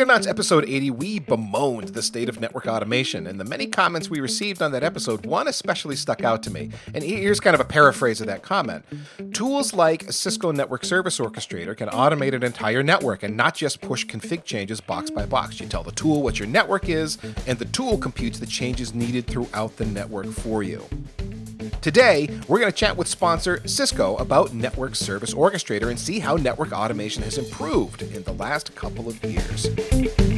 Datanauts episode 80, we bemoaned the state of network automation, and the many comments we received on that episode, one especially stuck out to me. And here's kind of a paraphrase of that comment. Tools like Cisco Network Service Orchestrator can automate an entire network and not just push config changes box by box. You tell the tool what your network is, and the tool computes the changes needed throughout the network for you. Today, we're going to chat with sponsor Cisco about Network Service Orchestrator and see how network automation has improved in the last couple of years.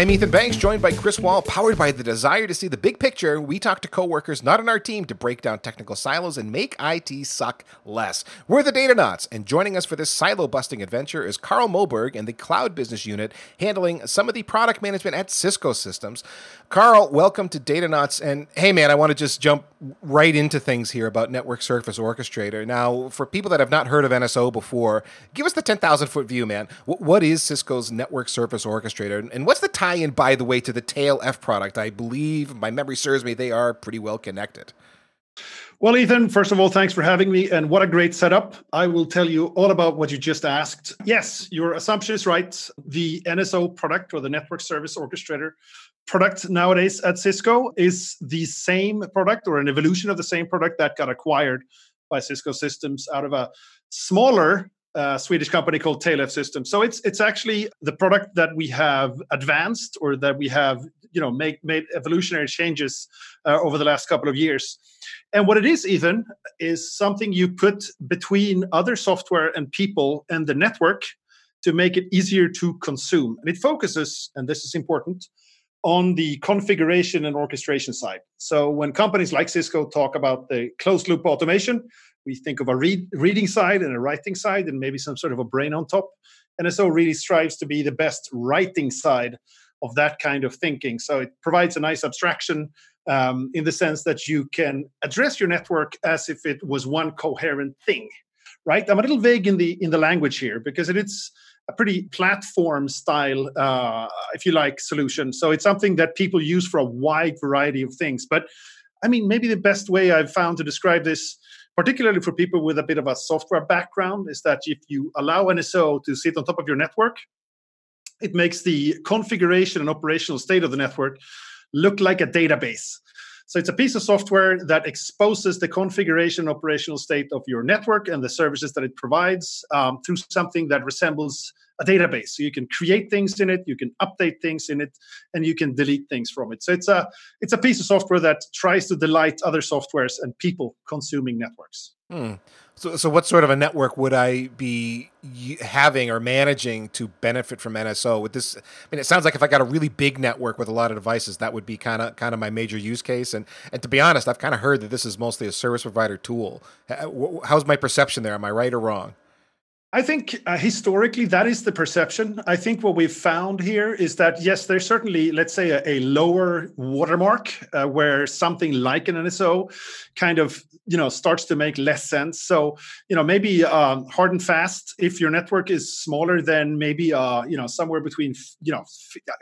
I'm Ethan Banks, joined by Chris Wahl, powered by the desire to see the big picture. We talk to coworkers not on our team to break down technical silos and make IT suck less. We're the Datanauts, and joining us for this silo busting adventure is Carl Moberg in the Cloud Business Unit, handling some of the product management at Cisco Systems. Carl, welcome to Datanauts. And hey, man, I want to just jump right into things here about Network Service Orchestrator. Now, for people that have not heard of NSO before, give us the 10,000 foot view, man. what is Cisco's Network Service Orchestrator? And what's the tie in, by the way, to the Tail-f product? I believe, my memory serves me, they are pretty well connected. Well, Ethan, first of all, thanks for having me. And what a great setup. I will tell you all about what you just asked. Yes, your assumption is right. The NSO product or the Network Service Orchestrator product nowadays at Cisco is the same product or an evolution of the same product that got acquired by Cisco Systems out of a smaller uh, Swedish company called Tail-f Systems. So it's it's actually the product that we have advanced or that we have you know make made evolutionary changes uh, over the last couple of years. And what it is, Ethan, is something you put between other software and people and the network to make it easier to consume. And it focuses, and this is important, on the configuration and orchestration side. So when companies like Cisco talk about the closed loop automation, we think of a read, reading side and a writing side and maybe some sort of a brain on top. NSO really strives to be the best writing side of that kind of thinking. So it provides a nice abstraction um, in the sense that you can address your network as if it was one coherent thing, right? I'm a little vague in the in the language here because it's a pretty platform style, uh, if you like, solution. So it's something that people use for a wide variety of things. But I mean, maybe the best way I've found to describe this, particularly for people with a bit of a software background, is that if you allow NSO to sit on top of your network, it makes the configuration and operational state of the network look like a database. So it's a piece of software that exposes the configuration operational state of your network and the services that it provides um, through something that resembles a database. So you can create things in it, you can update things in it, and you can delete things from it. So it's a it's a piece of software that tries to delight other softwares and people consuming networks. Hmm. So, so what sort of a network would I be having or managing to benefit from NSO? With this, I mean, it sounds like if I got a really big network with a lot of devices, that would be kind of kind of my major use case. And and to be honest, I've kind of heard that this is mostly a service provider tool. How's my perception there? Am I right or wrong? I think uh, historically that is the perception. I think what we've found here is that yes, there's certainly, let's say, a, a lower watermark uh, where something like an NSO kind of you know starts to make less sense. So you know maybe um, hard and fast. If your network is smaller than maybe uh, you know somewhere between you know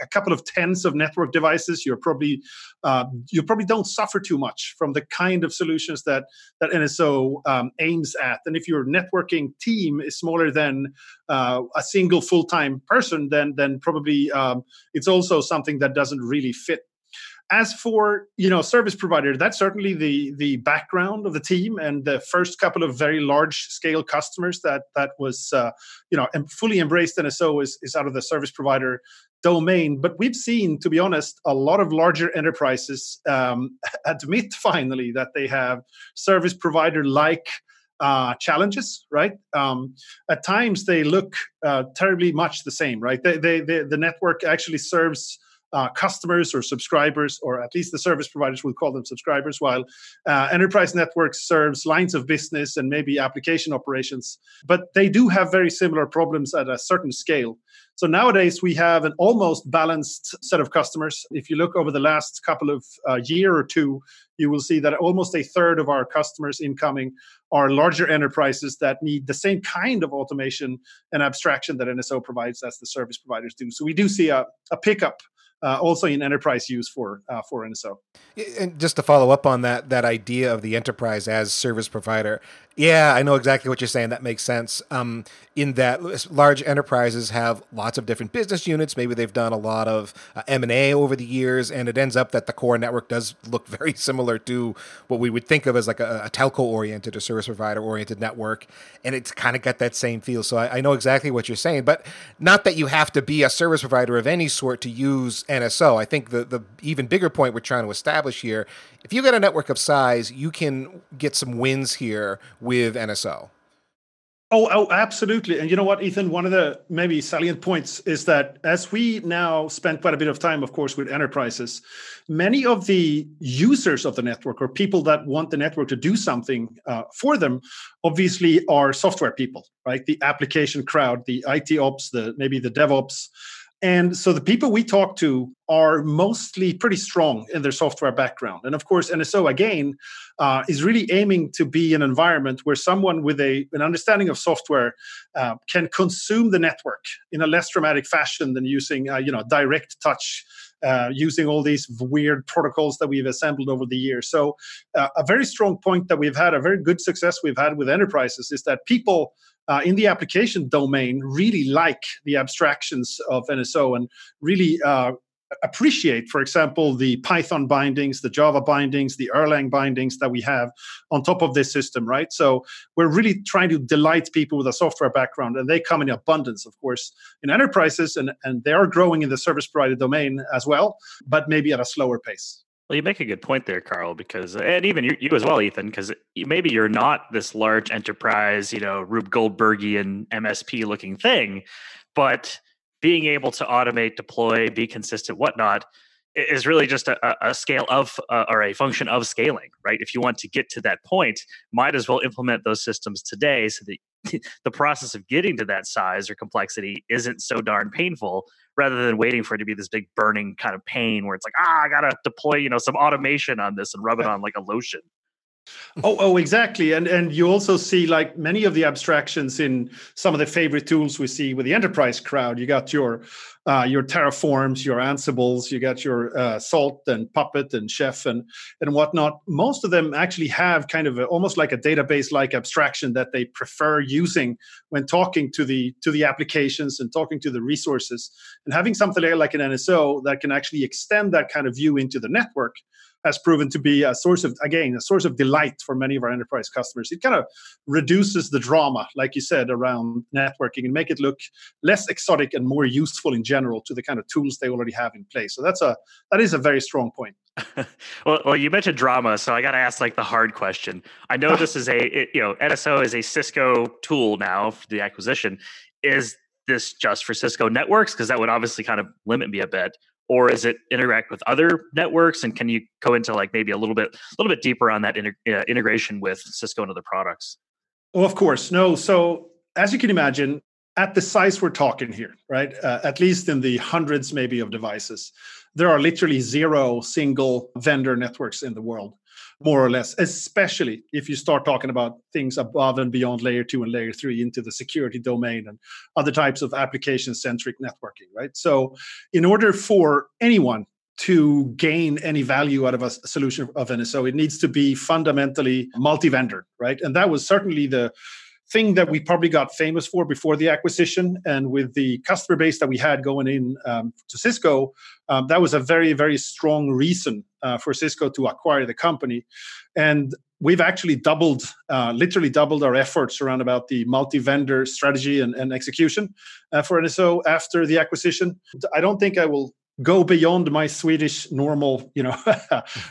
a couple of tens of network devices, you're probably uh, you probably don't suffer too much from the kind of solutions that that NSO um, aims at. And if your networking team is smaller smaller than uh, a single full time person, then then probably um, it's also something that doesn't really fit. As for you know service provider, that's certainly the the background of the team and the first couple of very large scale customers that that was uh, you know fully embraced NSO is is out of the service provider domain. But we've seen, to be honest, a lot of larger enterprises um, admit finally that they have service provider like uh, challenges, right? Um, at times they look uh, terribly much the same, right? They, they, they, the network actually serves uh, customers or subscribers, or at least the service providers will call them subscribers, while uh, enterprise networks serves lines of business and maybe application operations. But they do have very similar problems at a certain scale. So nowadays we have an almost balanced set of customers. If you look over the last couple of uh, year or two, you will see that almost a third of our customers incoming are larger enterprises that need the same kind of automation and abstraction that NSO provides as the service providers do. So we do see a, a pickup uh, also in enterprise use for uh, for NSO. And just to follow up on that that idea of the enterprise as service provider, Yeah, I know exactly what you're saying. That makes sense. Um, in that large enterprises have lots of different business units. Maybe they've done a lot of uh, M and A over the years, and it ends up that the core network does look very similar to what we would think of as like a, a telco-oriented or service provider-oriented network, and it's kind of got that same feel. So I, I know exactly what you're saying, but not that you have to be a service provider of any sort to use NSO. I think the the even bigger point we're trying to establish here: if you get a network of size, you can get some wins here with NSO. Oh, oh, absolutely. And you know what, Ethan? One of the maybe salient points is that as we now spend quite a bit of time, of course, with enterprises, many of the users of the network or people that want the network to do something uh, for them, obviously, are software people, right? The application crowd, the IT ops, the maybe the DevOps, and so the people we talk to are mostly pretty strong in their software background. And of course, NSO again uh, is really aiming to be an environment where someone with a, an understanding of software uh, can consume the network in a less dramatic fashion than using uh, you know direct touch. Uh, using all these weird protocols that we've assembled over the years. So, uh, a very strong point that we've had, a very good success we've had with enterprises is that people uh, in the application domain really like the abstractions of NSO and really uh, appreciate, for example, the Python bindings, the Java bindings, the Erlang bindings that we have on top of this system, right? So we're really trying to delight people with a software background, and they come in abundance, of course, in enterprises, and, and they are growing in the service provider domain as well, but maybe at a slower pace. Well, you make a good point there, Carl, because and even you, you as well, Ethan, because maybe you're not this large enterprise, you know, Rube Goldbergian MSP looking thing, but being able to automate, deploy, be consistent, whatnot, is really just a, a scale of uh, or a function of scaling, right? If you want to get to that point, might as well implement those systems today so that the process of getting to that size or complexity isn't so darn painful rather than waiting for it to be this big burning kind of pain where it's like, ah, I gotta deploy, you know, some automation on this and rub it on like a lotion. Oh, oh, exactly. And and you also see like many of the abstractions in some of the favorite tools we see with the enterprise crowd. You got your uh, your Terraforms, your Ansibles, you got your uh, Salt and Puppet and Chef and and whatnot. Most of them actually have kind of a, almost like a database like abstraction that they prefer using when talking to the to the applications and talking to the resources. And having something like an NSO that can actually extend that kind of view into the network has proven to be a source of again a source of delight for many of our enterprise customers it kind of reduces the drama like you said around networking and make it look less exotic and more useful in general to the kind of tools they already have in place so that's a that is a very strong point well, well, you mentioned drama, so I got to ask like the hard question. I know this is a it, you know NSO is a Cisco tool now for the acquisition. Is this just for Cisco networks? Because that would obviously kind of limit me a bit or is it interact with other networks? And can you go into like maybe a little bit a little bit deeper on that uh, integration with cisco and other products? Oh of course. No so as you can imagine at the size we're talking here right uh, at least in the hundreds maybe of devices there are literally zero single vendor networks in the world more or less, especially if you start talking about things above and beyond layer two and layer three into the security domain and other types of application centric networking, right? So, in order for anyone to gain any value out of a solution of NSO, it needs to be fundamentally multi vendor, right? And that was certainly the thing that we probably got famous for before the acquisition and with the customer base that we had going in um, to cisco um, that was a very very strong reason uh, for cisco to acquire the company. And we've actually doubled uh, literally doubled our efforts around about the multi-vendor strategy and, and execution uh, for nso after the acquisition. I don't think i will go beyond my Swedish normal, you know,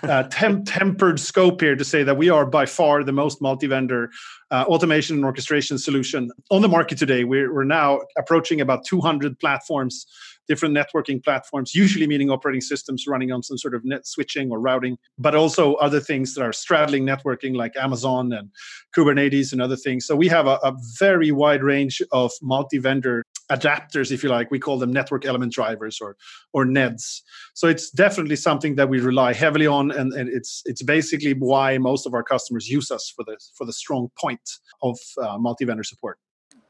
uh, temp- tempered scope here to say that we are by far the most multi-vendor uh, automation and orchestration solution on the market today. We're, we're now approaching about 200 platforms, different networking platforms, usually meaning operating systems running on some sort of net switching or routing, but also other things that are straddling networking like Amazon and Kubernetes and other things. So we have a, a very wide range of multi-vendor adapters, if you like. We call them network element drivers or or NEDs. So it's definitely something that we rely heavily on, and, and it's it's basically why most of our customers use us for the for the strong point of uh, multi-vendor support.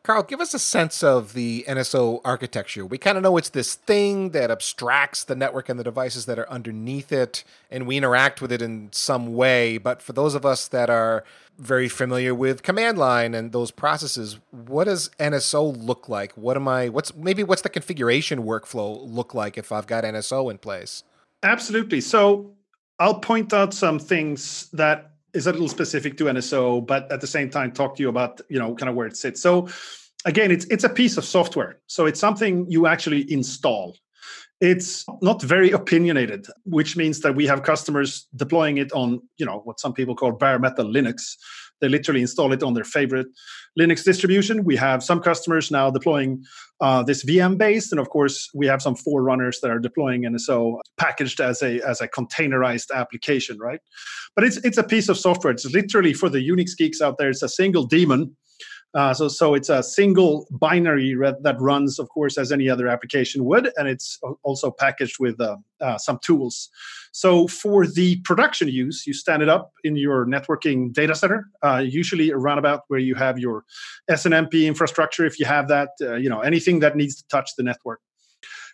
Carl, give us a sense of the NSO architecture. We kind of know it's this thing that abstracts the network and the devices that are underneath it, and we interact with it in some way. But for those of us that are very familiar with command line and those processes, what does NSO look like? What am I? What's maybe what's the configuration workflow look like if I've got NSO in place? Absolutely. So I'll point out some things that is a little specific to NSO, but at the same time talk to you about you know kind of where it sits. So again, it's it's a piece of software. So it's something you actually install. It's not very opinionated, which means that we have customers deploying it on you know what some people call bare metal Linux. They literally install it on their favorite Linux distribution. We have some customers now deploying uh, this VM based, and of course, we have some forerunners that are deploying NSO packaged as a as a containerized application, right? But it's it's a piece of software. It's literally for the Unix geeks out there. It's a single daemon uh, so, so it's a single binary that runs, of course, as any other application would, and it's also packaged with uh, uh, some tools. So, for the production use, you stand it up in your networking data center, uh, usually around about where you have your SNMP infrastructure. If you have that, uh, you know anything that needs to touch the network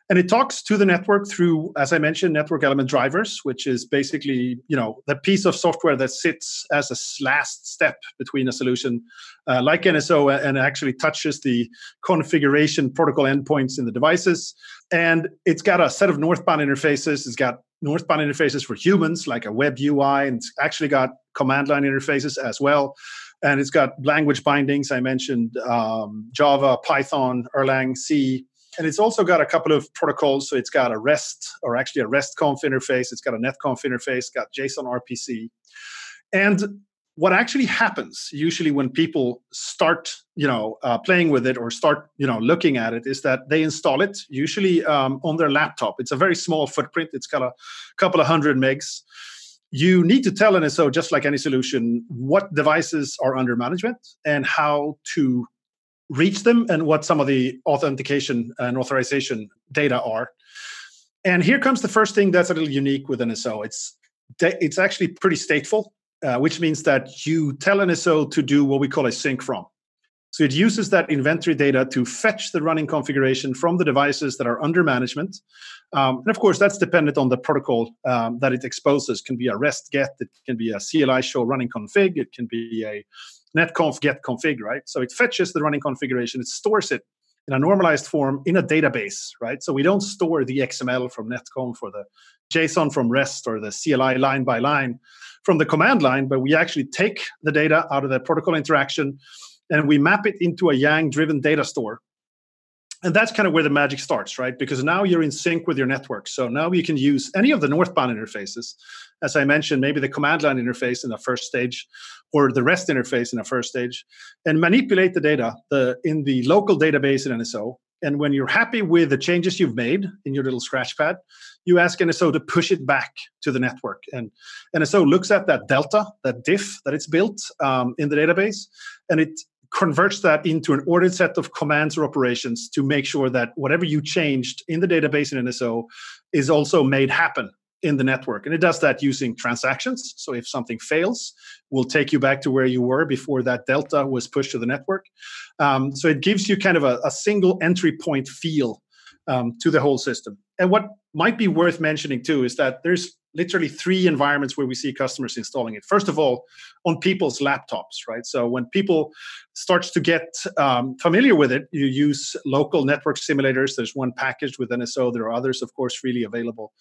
and it talks to the network through as i mentioned network element drivers which is basically you know the piece of software that sits as a last step between a solution uh, like nso and actually touches the configuration protocol endpoints in the devices. And it's got a set of northbound interfaces. It's got northbound interfaces for humans like a web ui and it's actually got command line interfaces as well. And it's got language bindings. I mentioned um, java python erlang c and it's also got a couple of protocols. So it's got a REST, or actually a REST conf interface. It's got a netconf interface, got JSON RPC. And what actually happens usually when people start you know uh, playing with it or start you know looking at it is that they install it usually um, on their laptop it's a very small footprint it's got a couple of hundred megs you need to tell nso just like any solution what devices are under management and how to reach them and what some of the authentication and authorization data are. And here comes the first thing that's a little unique with NSO. It's it's actually pretty stateful, uh, which means that you tell NSO to do what we call a sync from. So it uses that inventory data to fetch the running configuration from the devices that are under management. Um, and of course, that's dependent on the protocol um, that it exposes. It can be a REST get, it can be a CLI show running config, it can be a netconf get config, right? So it fetches the running configuration, it stores it in a normalized form in a database, right? So we don't store the XML from netconf or the JSON from REST or the CLI line by line from the command line, but we actually take the data out of the protocol interaction and we map it into a Yang driven data store and that's kind of where the magic starts right? Because now you're in sync with your network. So now you can use any of the northbound interfaces. As i mentioned maybe the command line interface in the first stage or the rest interface in the first stage and manipulate the data the, in the local database in nso and when you're happy with the changes you've made in your little scratch pad you ask nso to push it back to the network. And nso looks at that delta that diff that it's built um, in the database and it converts that into an ordered set of commands or operations to make sure that whatever you changed in the database in NSO is also made happen in the network. And it does that using transactions. So if something fails, we'll take you back to where you were before that delta was pushed to the network. Um, so it gives you kind of a, a single entry point feel um, to the whole system. And what might be worth mentioning too is that there's literally three environments where we see customers installing it. First of all, on people's laptops, right? So when people starts to get um, familiar with it, you use local network simulators. There's one packaged with NSO. There are others, of course, freely available.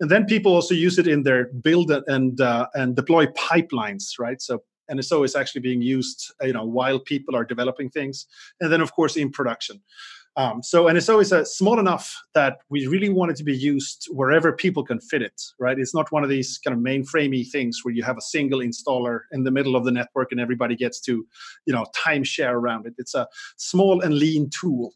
And then people also use it in their build and uh, and deploy pipelines, right? So NSO is actually being used, you know, while people are developing things, and then of course in production. Um, so, and it's always uh, small enough that we really want it to be used wherever people can fit it, right? It's not one of these kind of mainframey things where you have a single installer in the middle of the network and everybody gets to, you know, timeshare around it. It's a small and lean tool.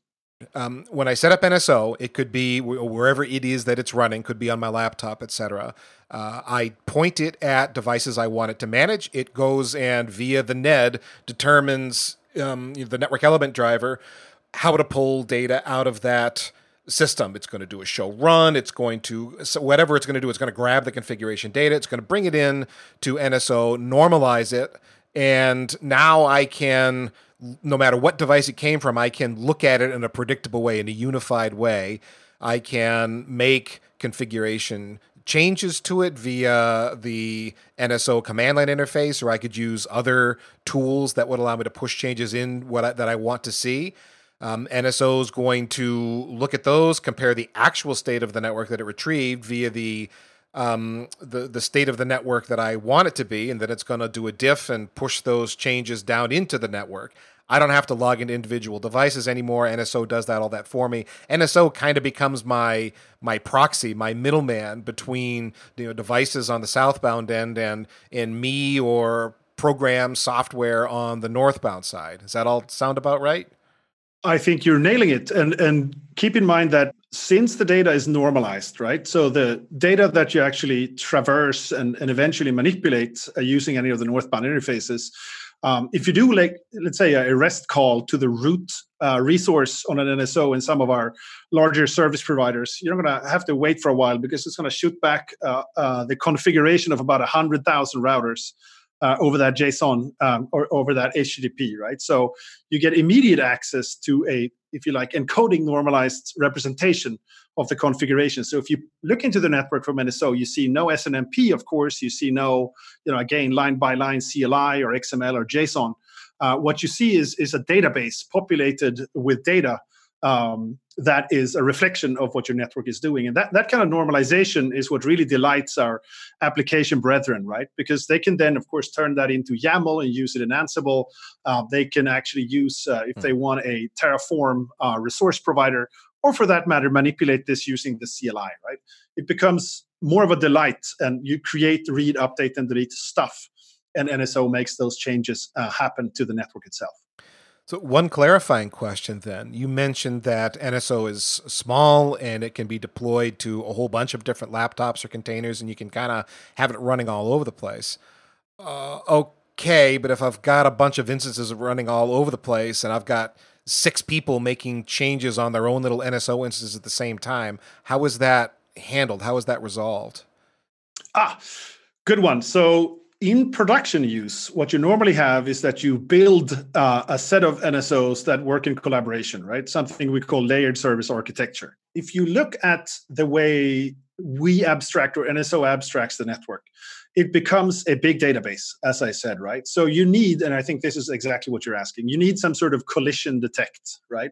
Um, when I set up NSO, it could be wherever it is that it's running, could be on my laptop, etc. Uh, I point it at devices I want it to manage. It goes and via the NED determines um, the network element driver how to pull data out of that system. It's going to do a show run. It's going to so whatever it's going to do. It's going to grab the configuration data. It's going to bring it in to NSO, normalize it, And now I can, no matter what device it came from, I can look at it in a predictable way, in a unified way. I can make configuration changes to it via the NSO command line interface, or I could use other tools that would allow me to push changes in what I, that I want to see. Um, NSO is going to look at those, compare the actual state of the network that it retrieved via the um, the the state of the network that I want it to be, and then it's going to do a diff and push those changes down into the network. I don't have to log into individual devices anymore. NSO does that all that for me. NSO kind of becomes my my proxy, my middleman between you know devices on the southbound end and and me or program software on the northbound side. Does that all sound about right? I think you're nailing it. And and keep in mind that since the data is normalized, right? So the data that you actually traverse and, and eventually manipulate uh, using any of the northbound interfaces um, if you do like let's say a REST call to the root uh, resource on an NSO in some of our larger service providers, you're going to have to wait for a while because it's going to shoot back uh, uh, the configuration of about 100,000 routers uh, over that JSON um, or over that HTTP, right? So you get immediate access to a, if you like, encoding normalized representation of the configuration. So if you look into the network from NSO, you see no SNMP, of course. You see no, you know, again, line by line CLI or XML or JSON. Uh, what you see is is a database populated with data um, that is a reflection of what your network is doing. And that, that kind of normalization is what really delights our application brethren, right? Because they can then, of course, turn that into YAML and use it in Ansible. Uh, they can actually use, uh, if they hmm. want a Terraform uh, resource provider, or for that matter, manipulate this using the CLI, right? It becomes more of a delight and you create, read, update, and delete stuff. And NSO makes those changes uh, happen to the network itself. So, one clarifying question then. You mentioned that NSO is small and it can be deployed to a whole bunch of different laptops or containers, and you can kind of have it running all over the place. Uh, okay, but if I've got a bunch of instances running all over the place and I've got six people making changes on their own little NSO instances at the same time, how is that handled? How is that resolved? Ah, good one. So, in production use, what you normally have is that you build uh, a set of NSOs that work in collaboration, right? Something we call layered service architecture. If you look at the way we abstract or NSO abstracts the network, it becomes a big database, as I said, right? So you need, and I think this is exactly what you're asking, you need some sort of collision detect, right?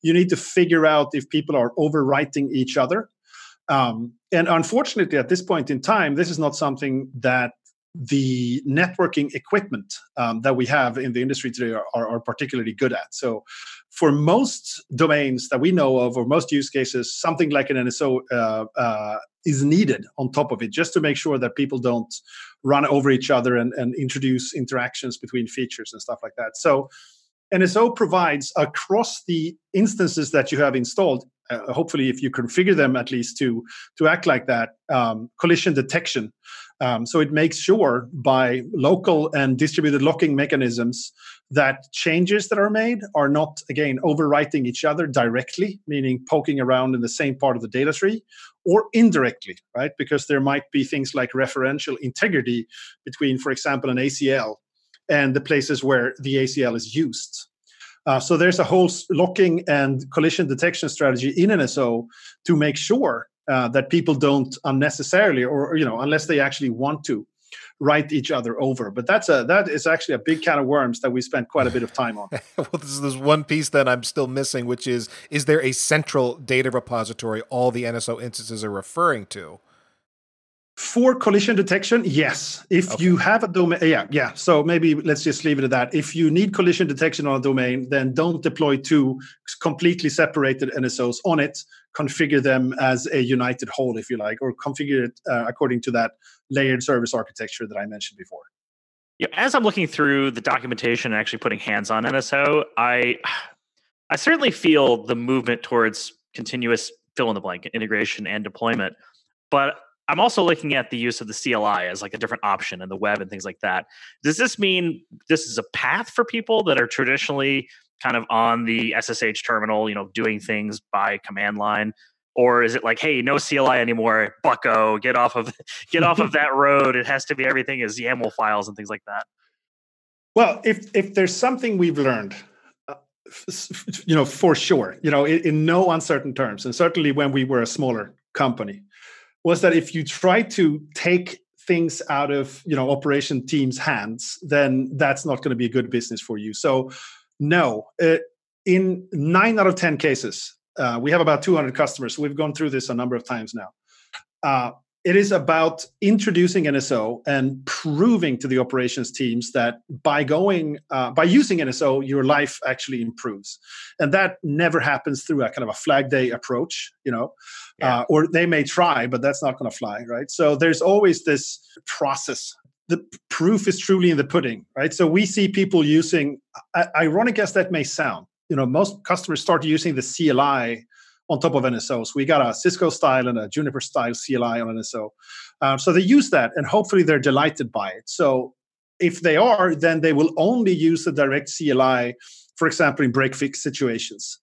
You need to figure out if people are overwriting each other. Um, and unfortunately, at this point in time, this is not something that the networking equipment um, that we have in the industry today are, are, are, particularly good at. So, for most domains that we know of, or most use cases, something like an NSO uh, uh, is needed on top of it, just to make sure that people don't run over each other and, and introduce interactions between features and stuff like that. So, NSO provides across the instances that you have installed. Uh, hopefully, if you configure them at least to to act like that, um, collision detection um, so it makes sure by local and distributed locking mechanisms that changes that are made are not, again, overwriting each other directly, meaning poking around in the same part of the data tree, or indirectly, right? Because there might be things like referential integrity between, for example, an ACL and the places where the ACL is used. Uh, so there's a whole locking and collision detection strategy in NSO to make sure uh, that people don't unnecessarily or you know unless they actually want to write each other over but that's a that is actually a big can of worms that we spent quite a bit of time on well this is this one piece that i'm still missing which is is there a central data repository all the nso instances are referring to for collision detection, yes. If okay. you have a domain, yeah, yeah. So maybe let's just leave it at that. If you need collision detection on a domain, then don't deploy two completely separated NSOs on it. Configure them as a united whole, if you like, or configure it uh, according to that layered service architecture that I mentioned before. Yeah, as I'm looking through the documentation and actually putting hands on NSO, I I certainly feel the movement towards continuous fill in the blank integration and deployment. But I'm also looking at the use of the CLI as like a different option in the web and things like that. Does this mean this is a path for people that are traditionally kind of on the SSH terminal, you know, doing things by command line? Or is it like, hey, no CLI anymore, bucko, get off of get off of that road. It has to be everything is YAML files and things like that. Well, if if there's something we've learned, uh, you know, for sure, you know, in, in no uncertain terms, and certainly when we were a smaller company, was that if you try to take things out of you know operation teams hands then that's not going to be a good business for you so no uh, in nine out of ten cases uh, we have about 200 customers so we've gone through this a number of times now uh, it is about introducing NSO and proving to the operations teams that by going uh, by using NSO, your life actually improves, and that never happens through a kind of a flag day approach, you know, yeah. uh, or they may try, but that's not going to fly, right? So there's always this process. The proof is truly in the pudding, right? So we see people using, ironic as that may sound, you know, most customers start using the CLI on top of NSO. So we got a Cisco style and a Juniper style CLI on NSO. Um, so they use that, and hopefully they're delighted by it. So if they are, then they will only use the direct CLI, for example, in break fix situations.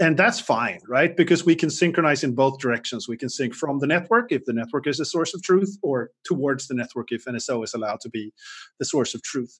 And that's fine, right? Because we can synchronize in both directions. We can sync from the network if the network is the source of truth, or towards the network if NSO is allowed to be the source of truth.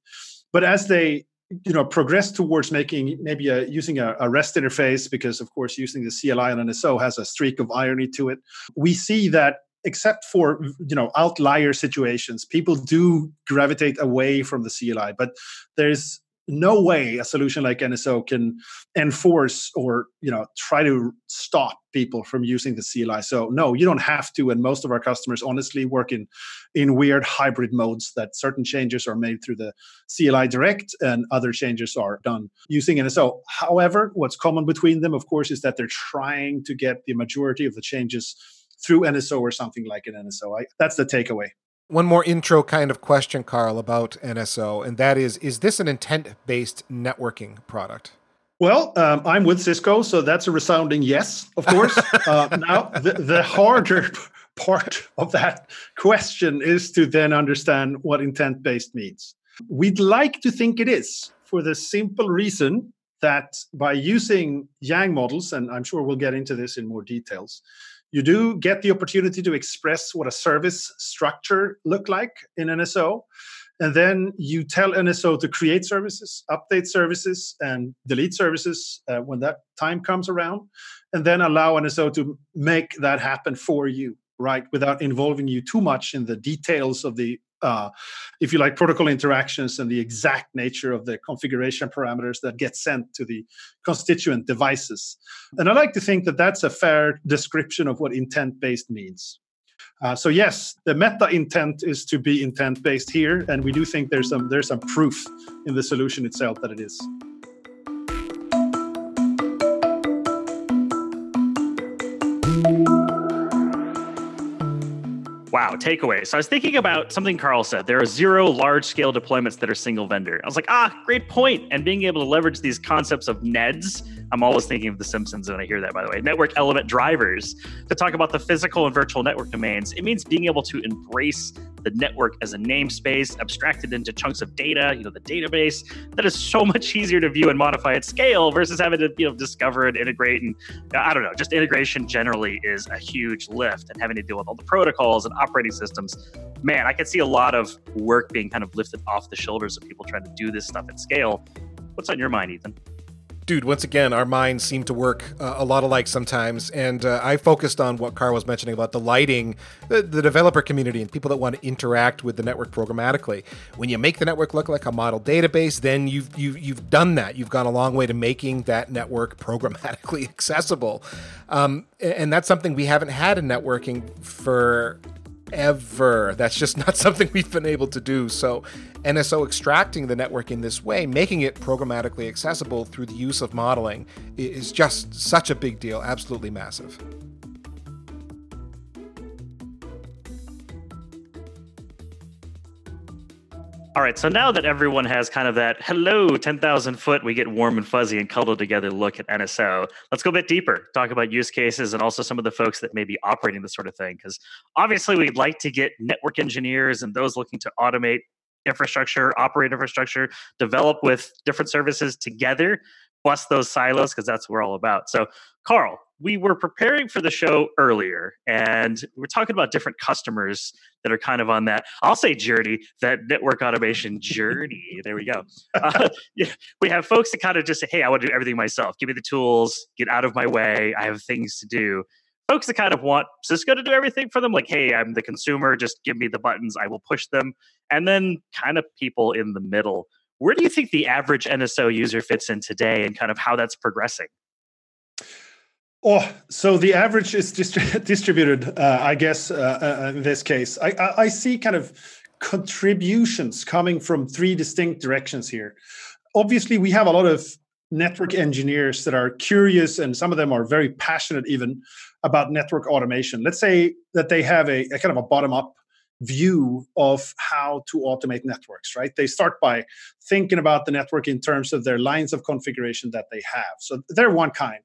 But as they you know progress towards making maybe a, using a, a, REST interface because of course using the CLI on NSO has a streak of irony to it. We see that except for you know outlier situations, people do gravitate away from the CLI, but there's no way a solution like NSO can enforce or you know try to stop people from using the CLI. So no, you don't have to. And most of our customers honestly work in in weird hybrid modes that certain changes are made through the CLI direct and other changes are done using NSO. However, what's common between them, of course, is that they're trying to get the majority of the changes through NSO or something like an NSO. I, that's the takeaway one more intro kind of question, Carl, about NSO, and that is: Is this an intent-based networking product? Well, um, I'm with Cisco, so that's a resounding yes, of course. uh, now, the, the harder part of that question is to then understand what intent-based means. We'd like to think it is, for the simple reason that by using Yang models, and I'm sure we'll get into this in more details, you do get the opportunity to express what a service structure look like in NSO. And then you tell NSO to create services, update services, and delete services uh, when that time comes around. And then allow NSO to make that happen for you, right? Without involving you too much in the details of the uh, if you like, protocol interactions and the exact nature of the configuration parameters that get sent to the constituent devices. And I like to think that that's a fair description of what intent based means. Uh, so yes, the meta intent is to be intent based here, and we do think there's some there's some proof in the solution itself that it is. Wow, takeaway. So I was thinking about something Carl said. There are zero large scale deployments that are single vendor. I was like, ah, great point. And being able to leverage these concepts of NEDs I'm always thinking of The Simpsons when I hear that, by the way. Network element drivers to talk about the physical and virtual network domains. It means being able to embrace the network as a namespace, abstracted into chunks of data, you know, the database. That is so much easier to view and modify at scale versus having to, you know, discover and integrate. And I don't know, just integration generally is a huge lift and having to deal with all the protocols and operating systems. Man, I can see a lot of work being kind of lifted off the shoulders of people trying to do this stuff at scale. What's on your mind, Ethan? Dude, once again, our minds seem to work uh, a lot alike sometimes. And uh, I focused on what Carl was mentioning about the lighting, the, the, developer community, and people that want to interact with the network programmatically. When you make the network look like a model database, then you've you've you've done that. You've gone a long way to making that network programmatically accessible, um, and that's something we haven't had in networking for ever. That's just not something we've been able to do. So, NSO extracting the network in this way, making it programmatically accessible through the use of modeling, is just such a big deal, absolutely massive. All right, so now that everyone has kind of that hello, 10,000 foot, we get warm and fuzzy and cuddled together look at NSO, let's go a bit deeper, talk about use cases and also some of the folks that may be operating this sort of thing. Because obviously, we'd like to get network engineers and those looking to automate infrastructure, operate infrastructure, develop with different services together, bust those silos, because that's what we're all about. So, Carl, we were preparing for the show earlier and we're talking about different customers that are kind of on that i'll say journey that network automation journey. There we go. Uh, yeah, we have folks that kind of just say hey i want to do everything myself. Give me the tools. Get out of my way. I have things to do. Folks that kind of want cisco to do everything for them like hey i'm the consumer. Just give me the buttons. I will push them. And then kind of people in the middle. Where do you think the average nso user fits in today and kind of how that's progressing Oh, so the average is distri- distributed, uh, I guess, uh, uh, in this case. I, I, I, see kind of contributions coming from three distinct directions here. Obviously, we have a lot of network engineers that are curious, and some of them are very passionate even about network automation. Let's say that they have a, a kind of a bottom up view of how to automate networks, right? They start by thinking about the network in terms of their lines of configuration that they have. So they're one kind.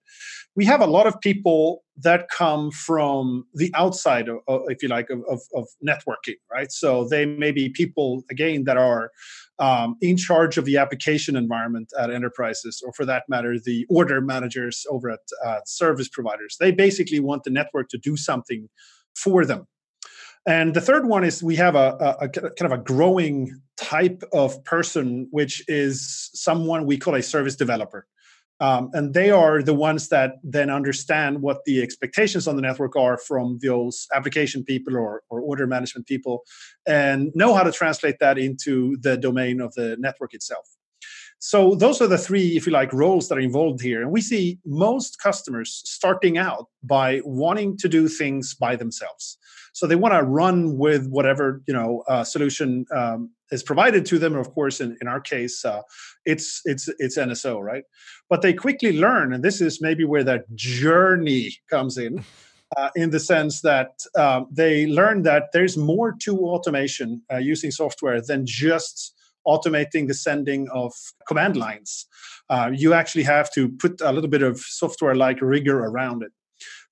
We have a lot of people that come from the outside, of, if you like, of, of, of, networking, right? So they may be people, again, that are um, in charge of the application environment at enterprises, or for that matter, the order managers over at uh, service providers. They basically want the network to do something for them and the third one is we have a, a, a, kind of a growing type of person, which is someone we call a service developer. Um, and they are the ones that then understand what the expectations on the network are from those application people or, or order management people and know how to translate that into the domain of the network itself. So those are the three, if you like, roles that are involved here. And we see most customers starting out by wanting to do things by themselves. So they want to run with whatever you know uh, solution um, is provided to them. Of course, in, in our case, uh, it's it's it's NSO, right? But they quickly learn, and this is maybe where that journey comes in. Uh, in the sense that um, they learn that there's more to automation uh, using software than just automating the sending of command lines. Uh, you actually have to put a little bit of software like rigor around it.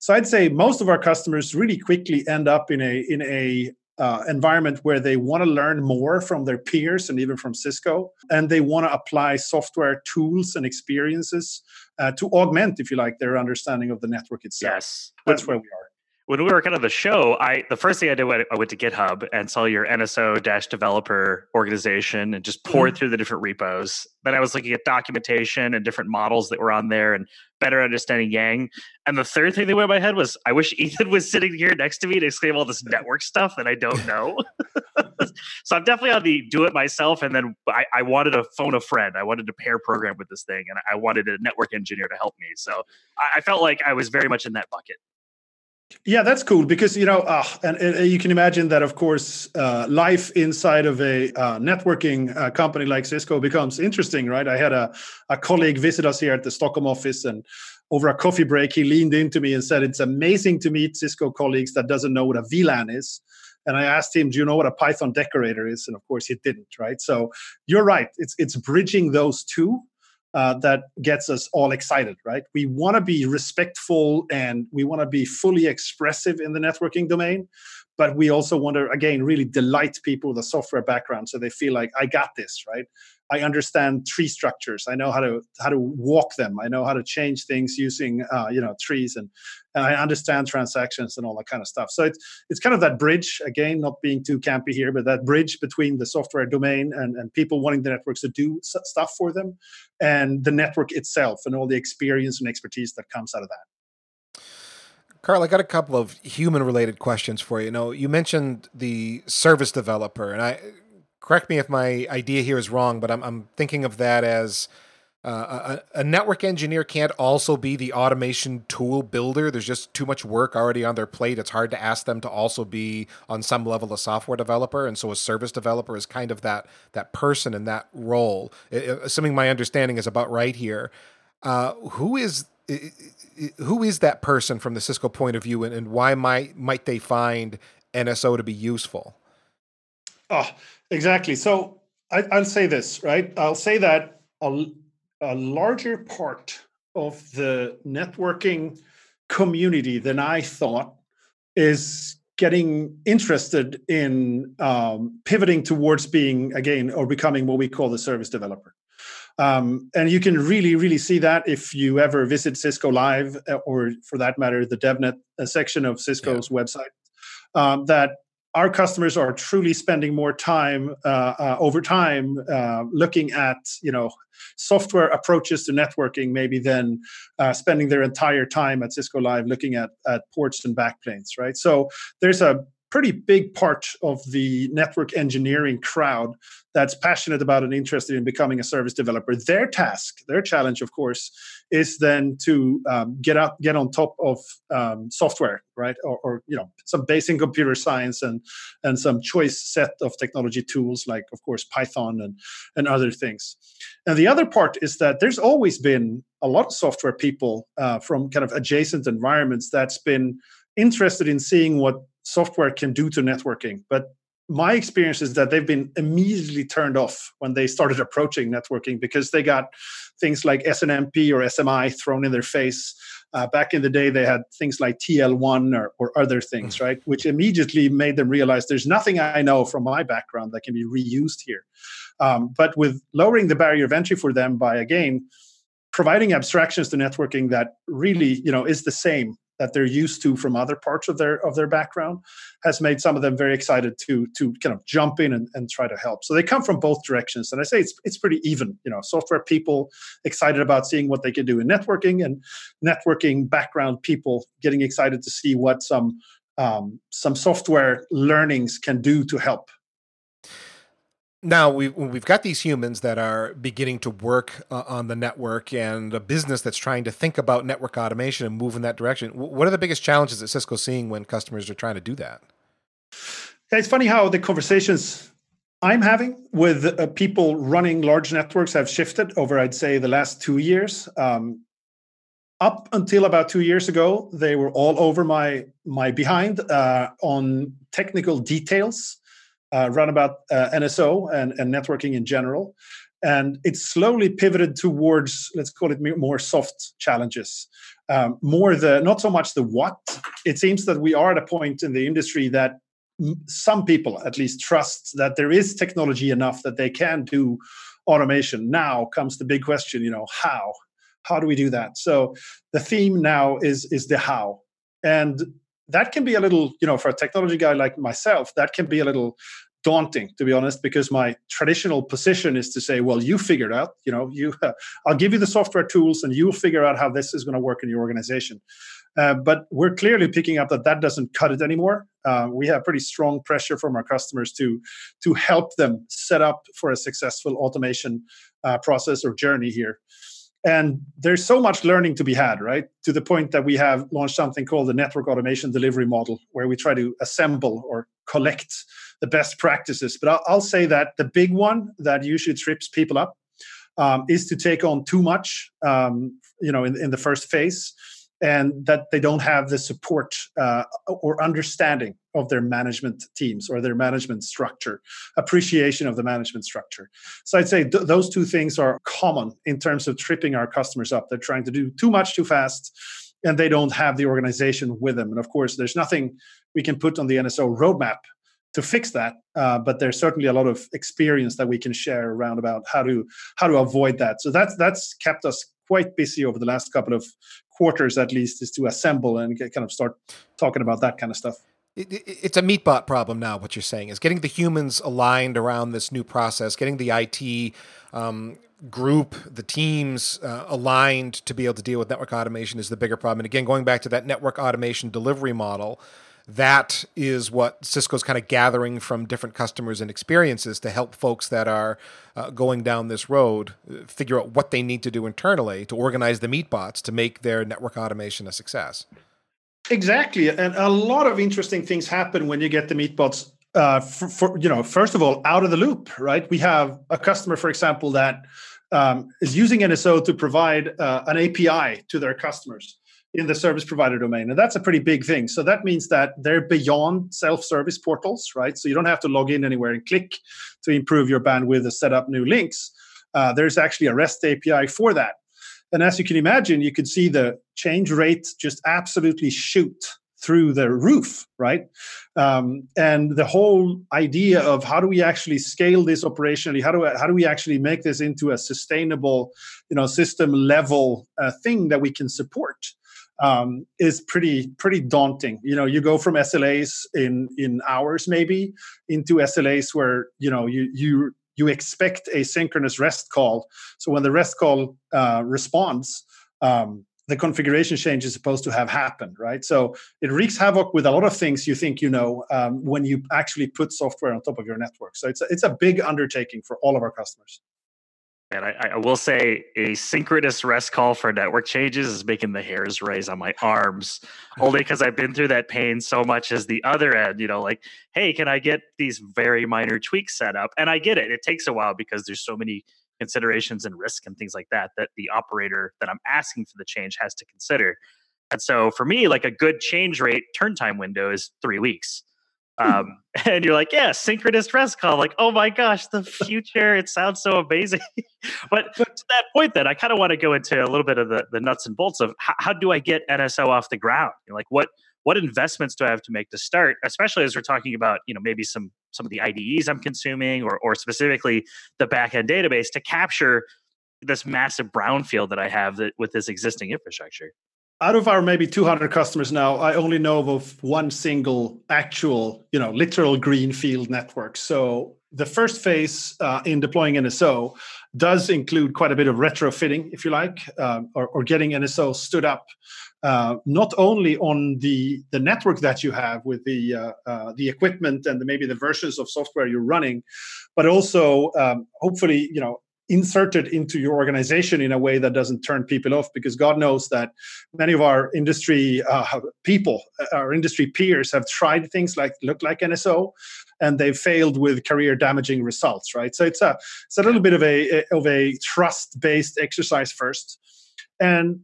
So I'd say most of our customers really quickly end up in a in a uh, environment where they want to learn more from their peers and even from Cisco, and they want to apply software tools and experiences uh, to augment, if you like, their understanding of the network itself. Yes, that's where we are when we were kind of the show, I the first thing I did I went to GitHub and saw your NSO dash developer organization and just poured mm-hmm. through the different repos. Then I was looking at documentation and different models that were on there and better understanding Yang. And the third thing that went in my head was I wish Ethan was sitting here next to me to explain all this network stuff that I don't know. so I'm definitely on the do it myself. And then I, I wanted to phone a friend. I wanted to pair program with this thing and I wanted a network engineer to help me. So I, I felt like I was very much in that bucket. Yeah, that's cool because you know, uh, and, and, you can imagine that, of course, uh, life inside of a uh, networking uh, company like Cisco becomes interesting, right? I had a, a colleague visit us here at the Stockholm office, and over a coffee break, he leaned into me and said, "It's amazing to meet Cisco colleagues that doesn't know what a VLAN is." And I asked him, "Do you know what a Python decorator is?" And of course, he didn't. Right. So you're right. It's it's bridging those two uh, that gets us all excited, right? We want to be respectful and we want to be fully expressive in the networking domain, but we also want to, again, really delight people with a software background so they feel like, I got this, right? I understand tree structures. I know how to how to walk them. I know how to change things using uh, you know trees, and and I understand transactions and all that kind of stuff. So it's it's kind of that bridge again, not being too campy here, but that bridge between the software domain and and people wanting the networks to do stuff for them, and the network itself and all the experience and expertise that comes out of that. Carl, I got a couple of human related questions for you. You know, you mentioned the service developer, and I correct me if my idea here is wrong, but I'm, I'm thinking of that as uh, a, a, network engineer can't also be the automation tool builder. There's just too much work already on their plate. It's hard to ask them to also be on some level a software developer, and so a service developer is kind of that that person in that role. assuming my understanding is about right here, uh, who is who is that person from the Cisco point of view, and, and why might might they find NSO to be useful? Oh, exactly. So I, will say this, right? I'll say that a, a larger part of the networking community than I thought is getting interested in um, pivoting towards being again or becoming what we call the service developer. Um, and you can really, really see that if you ever visit Cisco Live, uh, or for that matter, the DevNet uh, section of Cisco's yeah. website. Um, that our customers are truly spending more time uh, uh, over time uh, looking at you know software approaches to networking maybe than uh, spending their entire time at cisco live looking at, at ports and backplanes right so there's a pretty big part of the network engineering crowd that's passionate about and interested in becoming a service developer. Their task, their challenge, of course, is then to um, get up, get on top of um, software, right, or, or, you know some basic computer science and and some choice set of technology tools like, of course, Python and and other things. And the other part is that there's always been a lot of software people uh, from kind of adjacent environments that's been interested in seeing what software can do to networking. But my experience is that they've been immediately turned off when they started approaching networking because they got things like SNMP or SMI thrown in their face. Uh, back in the day, they had things like TL1 or, or other things, mm. right? Which immediately made them realize there's nothing I know from my background that can be reused here. Um, but with lowering the barrier of entry for them by, again, providing abstractions to networking that really you know is the same that they're used to from other parts of their of their background has made some of them very excited to to kind of jump in and, and try to help. So they come from both directions. And i say it's it's pretty even you know software people excited about seeing what they can do in networking and networking background people getting excited to see what some um, some software learnings can do to help now we've, we've got these humans that are beginning to work uh, on the network and a business that's trying to think about network automation and move in that direction. What are the biggest challenges that cisco's seeing when customers are trying to do that? It's funny how the conversations i'm having with uh, people running large networks have shifted over i'd say the last two years. Um, up until about two years ago they were all over my my behind uh, on technical details uh, run about uh, NSO and, and networking in general. And it's slowly pivoted towards, let's call it more soft challenges. Um, more the, not so much the what. It seems that we are at a point in the industry that some people at least trust that there is technology enough that they can do automation. Now comes the big question, you know, how? How do we do that? So the theme now is is the how. And that can be a little, you know, for a technology guy like myself, that can be a little daunting to be honest because my traditional position is to say well you figure it out you know you uh, i'll give you the software tools and you'll figure out how this is going to work in your organization. Uh, but we're clearly picking up that that doesn't cut it anymore. Uh, we have pretty strong pressure from our customers to to help them set up for a successful automation uh, process or journey here. And there's so much learning to be had right? To the point that we have launched something called the network automation delivery model where we try to assemble or collect the best practices. But I'll, I'll say that the big one that usually trips people up um, is to take on too much, um, you know, in, in the first phase, and that they don't have the support uh, or understanding of their management teams or their management structure, appreciation of the management structure. So I'd say th- those two things are common in terms of tripping our customers up. They're trying to do too much too fast and they don't have the organization with them. And of course, there's nothing we can put on the NSO roadmap to fix that. Uh, but there's certainly a lot of experience that we can share around about how to how to avoid that. So that's that's kept us quite busy over the last couple of quarters, at least, is to assemble and get, kind of start talking about that kind of stuff. It, it, it's a meatbot problem now. What you're saying is getting the humans aligned around this new process, getting the IT um, group, the teams uh, aligned to be able to deal with network automation is the bigger problem. And again, going back to that network automation delivery model, that is what Cisco's kind of gathering from different customers and experiences to help folks that are uh, going down this road uh, figure out what they need to do internally to organize the meatbots to make their network automation a success. Exactly, and a lot of interesting things happen when you get the meatbots. Uh, for, for, you know, first of all, out of the loop, right? We have a customer, for example, that um, is using NSO to provide uh, an API to their customers in the service provider domain. And that's a pretty big thing. So that means that they're beyond self service portals, right? So you don't have to log in anywhere and click to improve your bandwidth or set up new links. Uh, there's actually a REST API for that. And as you can imagine, you can see the change rate just absolutely shoot through the roof, right? Um, and the whole idea of how do we actually scale this operationally? How do how do we actually make this into a sustainable, you know, system level uh, thing that we can support? Um, is pretty pretty daunting. You know, you go from SLAs in in hours maybe into SLAs where you know you you you expect a synchronous rest call. So when the rest call uh, responds, um, the configuration change is supposed to have happened, right? So it wreaks havoc with a lot of things you think you know um, when you actually put software on top of your network. So it's a, it's a big undertaking for all of our customers. And I, I, will say a synchronous rest call for network changes is making the hairs raise on my arms, only because I've been through that pain so much as the other end, you know, like, hey, can I get these very minor tweaks set up? And I get it. It takes a while because there's so many considerations and risk and things like that that the operator that I'm asking for the change has to consider. And so for me, like a good change rate turn time window is three weeks. Hmm. Um, and you're like, yeah, synchronous rest call. Like, oh my gosh, the future. it sounds so amazing. but, but to that point, then I kind of want to go into a little bit of the, the nuts and bolts of how, how do I get NSO off the ground? You're like, what what investments do I have to make to start? Especially as we're talking about, you know, maybe some some of the IDEs I'm consuming, or or specifically the backend database to capture this massive brownfield that I have that, with this existing infrastructure out of our maybe 200 customers now i only know of one single actual you know literal greenfield network. So the first phase uh, in deploying nso does include quite a bit of retrofitting if you like um, or, or, getting nso stood up uh, not only on the the network that you have with the uh, uh, the equipment and the, maybe the versions of software you're running, but also um, hopefully you know inserted into your organization in a way that doesn't turn people off because god knows that many of our industry uh, people uh, our industry peers have tried things like look like nso and they've failed with career damaging results right? So it's a it's a little bit of a of a trust based exercise first. And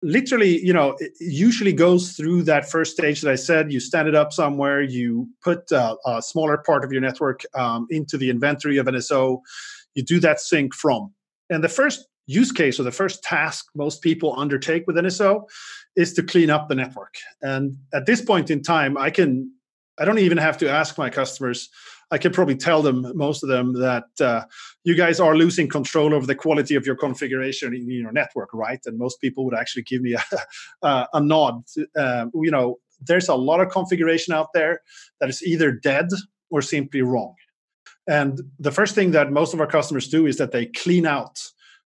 literally you know usually goes through that first stage that i said you stand it up somewhere you put uh, a smaller part of your network um, into the inventory of nso you do that sync from. And the first use case or the first task most people undertake with NSO is to clean up the network. And at this point in time, I can I don't even have to ask my customers. I can probably tell them most of them that uh, you guys are losing control over the quality of your configuration in your network, right? And most people would actually give me a, a, nod. Uh, you know, there's a lot of configuration out there that is either dead or simply wrong. And the first thing that most of our customers do is that they clean out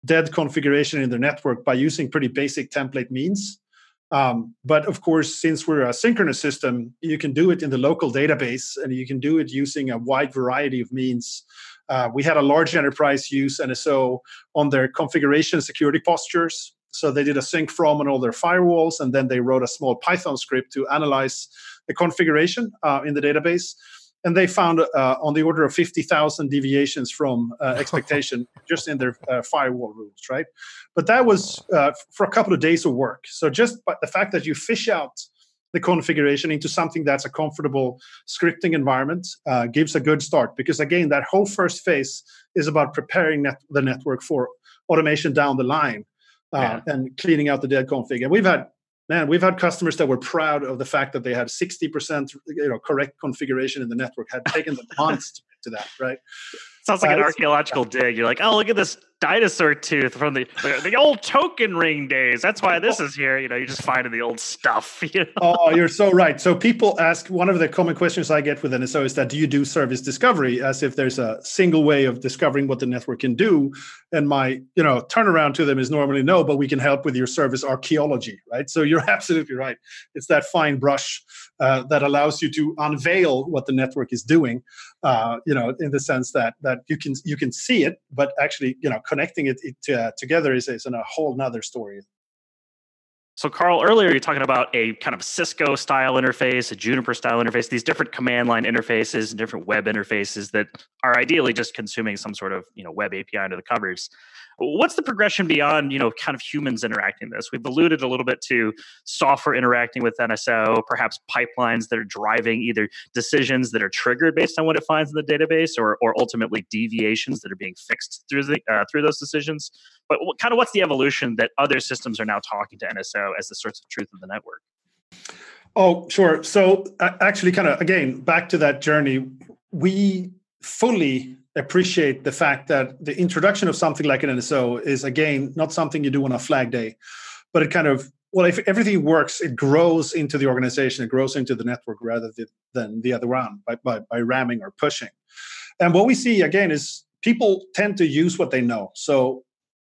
dead configuration in their network by using pretty basic template means. Um, but of course, since we're a synchronous system, you can do it in the local database and you can do it using a wide variety of means. Uh, we had a large enterprise use NSO on their configuration security postures. So they did a sync from on all their firewalls, and then they wrote a small Python script to analyze the configuration uh, in the database and they found uh, on the order of 50,000 deviations from uh, expectation just in their uh, firewall rules, right? But that was uh, for a couple of days of work. So just by the fact that you fish out the configuration into something that's a comfortable scripting environment uh, gives a good start because again, that whole first phase is about preparing net- the network for automation down the line. Uh, yeah. And cleaning out the dead config, and we've had man, we've had customers that were proud of the fact that they had 60% you know correct configuration in the network, had taken them months to, to that, right? Sounds like uh, an archaeological dig. You're like, oh, look at this dinosaur tooth from the the old token ring days. That's why this is here. You know, you're just finding the old stuff. You know? Oh, you're so right. So people ask one of the common questions I get with NSO is that do you do service discovery as if there's a single way of discovering what the network can do? And my, you know, turnaround to them is normally no, but we can help with your service archaeology, right? So you're absolutely right. It's that fine brush uh, that allows you to unveil what the network is doing. Uh, you know, in the sense that that you can you can see it, but actually, you know connecting it, it uh, together is, is a whole nother story. So, Carl, earlier you're talking about a kind of Cisco style interface, a Juniper style interface, these different command line interfaces and different web interfaces that are ideally just consuming some sort of you know web API under the covers. What's the progression beyond, you know, kind of humans interacting this? We've alluded a little bit to software interacting with NSO, perhaps pipelines that are driving either decisions that are triggered based on what it finds in the database, or or ultimately deviations that are being fixed through the uh, through those decisions. But what, kind of what's the evolution that other systems are now talking to NSO as the source of truth of the network? Oh, sure. So uh, actually, kind of again, back to that journey, we fully appreciate the fact that the introduction of something like an NSO is again not something you do on a flag day, but it kind of well, if everything works, it grows into the organization, it grows into the network rather than the other round by, by, by ramming or pushing. And what we see again is people tend to use what they know. So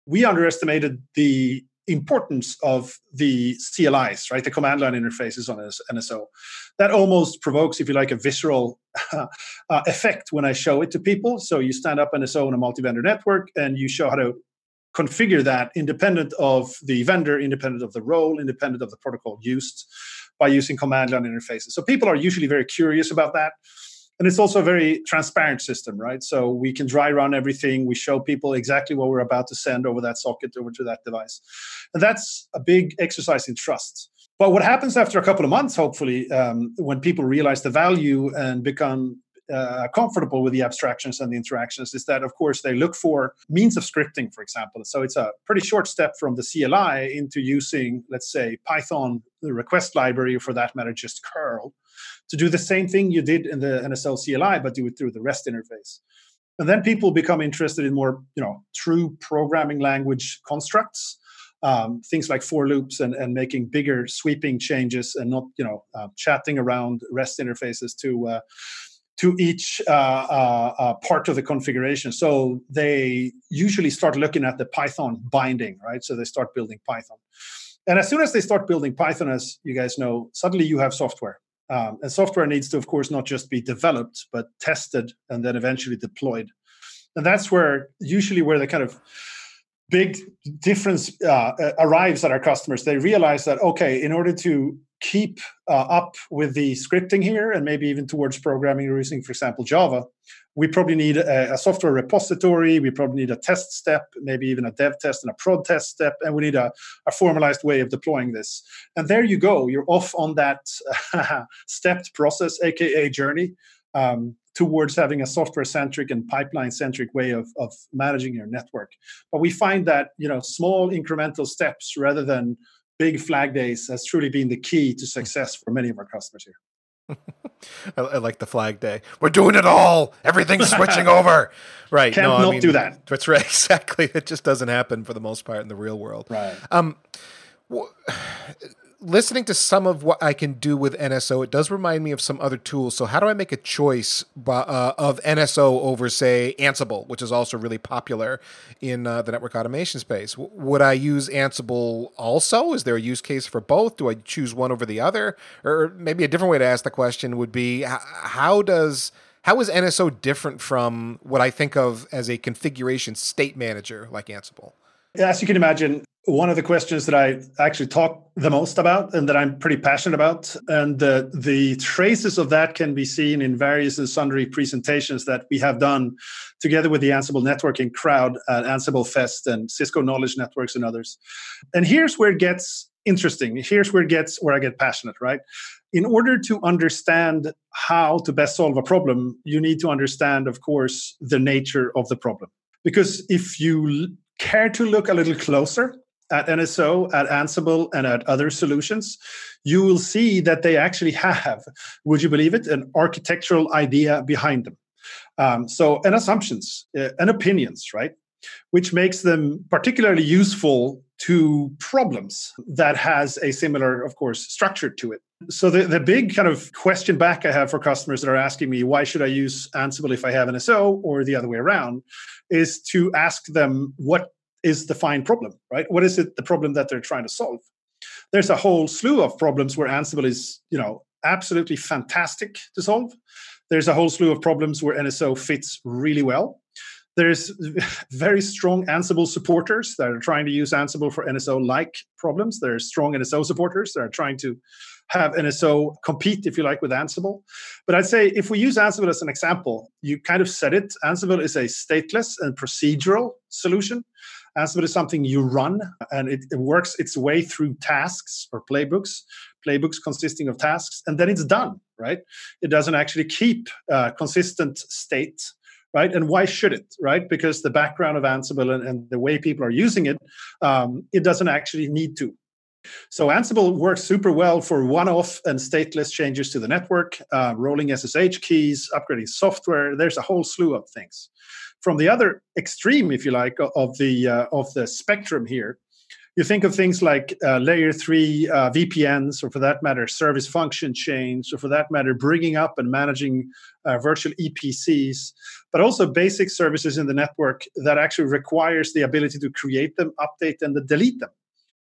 we underestimated the importance of the CLIs, right? The command line interfaces on NSO. That almost provokes, if you like, a visceral uh, effect when I show it to people. So you stand up NSO in a multi-vendor network and you show how to configure that independent of the vendor, independent of the role, independent of the protocol used by using command line interfaces. So people are usually very curious about that and it's also a very transparent system right? So we can dry run everything. We show people exactly what we're about to send over that socket over to that device. And that's a big exercise in trust. But what happens after a couple of months hopefully um, when people realize the value and become uh, comfortable with the abstractions and the interactions is that, of course, they look for means of scripting, for example. So it's a pretty short step from the CLI into using, let's say, Python, the request library, or for that matter, just curl, to do the same thing you did in the NSO CLI, but do it through the REST interface. And then people become interested in more, you know, true programming language constructs, um, things like for loops and, and making bigger sweeping changes and not, you know, uh, chatting around REST interfaces to uh, to each uh, uh, uh, part of the configuration. So they usually start looking at the Python binding, right? So they start building Python. And as soon as they start building Python, as you guys know, suddenly you have software. Um, and software needs to, of course, not just be developed, but tested and then eventually deployed. And that's where usually where the kind of big difference uh, arrives at our customers. They realize that okay, in order to keep uh, up with the scripting here and maybe even towards programming using, for example, Java, we probably need a, a, software repository. We probably need a test step, maybe even a dev test and a prod test step, and we need a, a formalized way of deploying this. And there you go. You're off on that stepped process, aka journey, um, towards having a software-centric and pipeline-centric way of, of managing your network. But we find that you know small incremental steps rather than big flag days has truly been the key to success for many of our customers here. I, I, like the flag day. We're doing it all. Everything's switching over. Right. Can't no, not I mean, do that. That's right. Exactly. It just doesn't happen for the most part in the real world. Right. Um, listening to some of what I can do with NSO, it does remind me of some other tools. So, how do I make a choice uh, of NSO over, say, Ansible, which is also really popular in uh, the network automation space? W- would I use Ansible also? Is there a use case for both? Do I choose one over the other? Or maybe a different way to ask the question would be how does how is NSO different from what I think of as a configuration state manager like Ansible? As you can imagine, one of the questions that I actually talk the most about and that I'm pretty passionate about. And uh, the traces of that can be seen in various and sundry presentations that we have done together with the Ansible networking crowd at Ansible Fest and Cisco Knowledge Networks and others. And here's where it gets interesting. Here's where it gets where I get passionate, right? In order to understand how to best solve a problem, you need to understand, of course, the nature of the problem. Because if you care to look a little closer at NSO, at Ansible, and at other solutions, you will see that they actually have, would you believe it, an architectural idea behind them. Um, so, and assumptions uh, and opinions, right? Which makes them particularly useful to problems that has a similar, of course, structure to it. So the, the big kind of question back I have for customers that are asking me, why should I use Ansible if I have NSO or the other way around, is to ask them what is the fine problem, right? What is it the problem that they're trying to solve? There's a whole slew of problems where Ansible is, you know, absolutely fantastic to solve. There's a whole slew of problems where NSO fits really well. There's very strong Ansible supporters that are trying to use Ansible for NSO-like problems. There are strong NSO supporters that are trying to have NSO compete, if you like, with Ansible. But I'd say if we use Ansible as an example, you kind of said it. Ansible is a stateless and procedural solution. Ansible is something you run and it, it, works its way through tasks or playbooks, playbooks consisting of tasks, and then it's done, right? It doesn't actually keep a consistent state, right? And why should it, right? Because the background of Ansible and, and the way people are using it, um, it doesn't actually need to. So Ansible works super well for one-off and stateless changes to the network, uh, rolling SSH keys, upgrading software. There's a whole slew of things. From the other extreme, if you like, of the uh, of the spectrum here, you think of things like uh, layer three uh, VPNs, or for that matter, service function chains, or for that matter, bringing up and managing uh, virtual EPCs, but also basic services in the network that actually requires the ability to create them, update them, and delete them.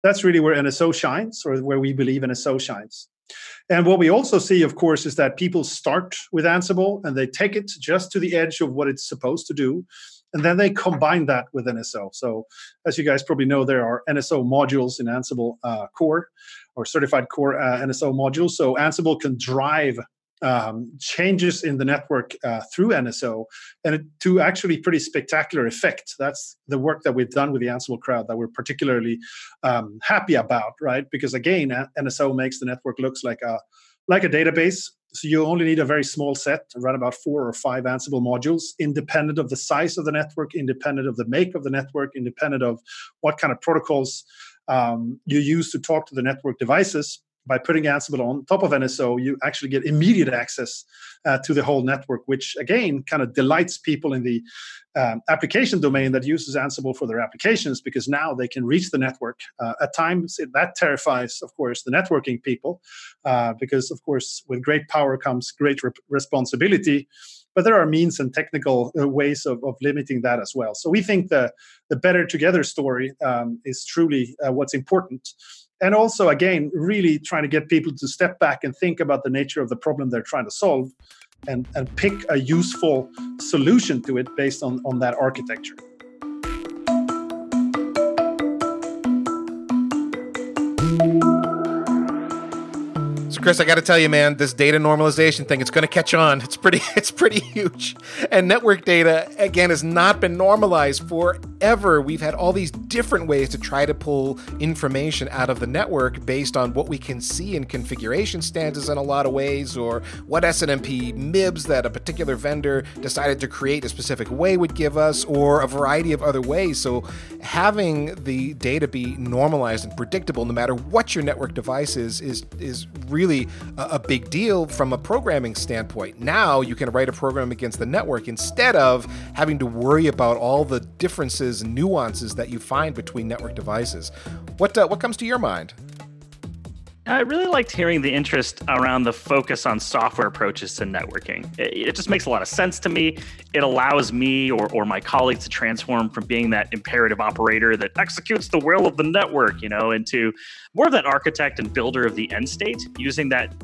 That's really where NSO shines, or where we believe NSO shines. And what we also see, of course, is that people start with Ansible and they take it just to the edge of what it's supposed to do and then they combine that with NSO. So, as you guys probably know, there are NSO modules in Ansible uh, core or certified core uh, NSO modules. So, Ansible can drive um, changes in the network uh, through NSO and it, to actually pretty spectacular effect. That's the work that we've done with the Ansible crowd that we're particularly um, happy about, right? Because again, NSO makes the network looks like a like a database so you only need a very small set, run about four or five Ansible modules, independent of the size of the network, independent of the make of the network, independent of what kind of protocols um, you use to talk to the network devices by putting Ansible on top of NSO, you actually get immediate access uh, to the whole network, which again kind of delights people in the um, application domain that uses Ansible for their applications because now they can reach the network. Uh, at times, that terrifies, of course, the networking people uh, because, of course, with great power comes great re- responsibility. But there are means and technical uh, ways of, of limiting that as well. So we think the the better together story um, is truly uh, what's important and also again really trying to get people to step back and think about the nature of the problem they're trying to solve and, and pick a useful solution to it based on, on that architecture Chris, I got to tell you, man, this data normalization thing, it's going to catch on. It's pretty, it's pretty huge. And network data, again, has not been normalized forever. We've had all these different ways to try to pull information out of the network based on what we can see in configuration stances in a lot of ways, or what SNMP MIBs that a particular vendor decided to create a specific way would give us, or a variety of other ways. So having the data be normalized and predictable, no matter what your network device is, is, is really really a, a big deal from a programming standpoint. Now you can write a program against the network instead of having to worry about all the differences and nuances that you find between network devices. What uh, what comes to your mind? I really liked hearing the interest around the focus on software approaches to networking. It, it, just makes a lot of sense to me. It allows me or, or my colleagues to transform from being that imperative operator that executes the will of the network, you know, into more of that architect and builder of the end state using that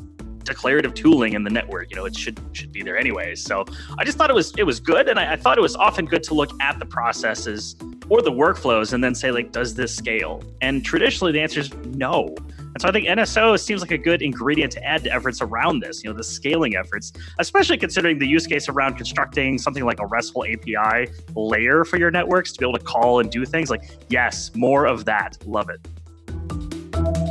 declarative tooling in the network. You know, it should should be there anyways. So I just thought it was it was good, and I, I thought it was often good to look at the processes or the workflows and then say like, does this scale? And traditionally, the answer is no. So I think NSO seems like a good ingredient to add to efforts around this, you know, the scaling efforts, especially considering the use case around constructing something like a RESTful API layer for your networks to be able to call and do things. Like, yes, more of that. Love it.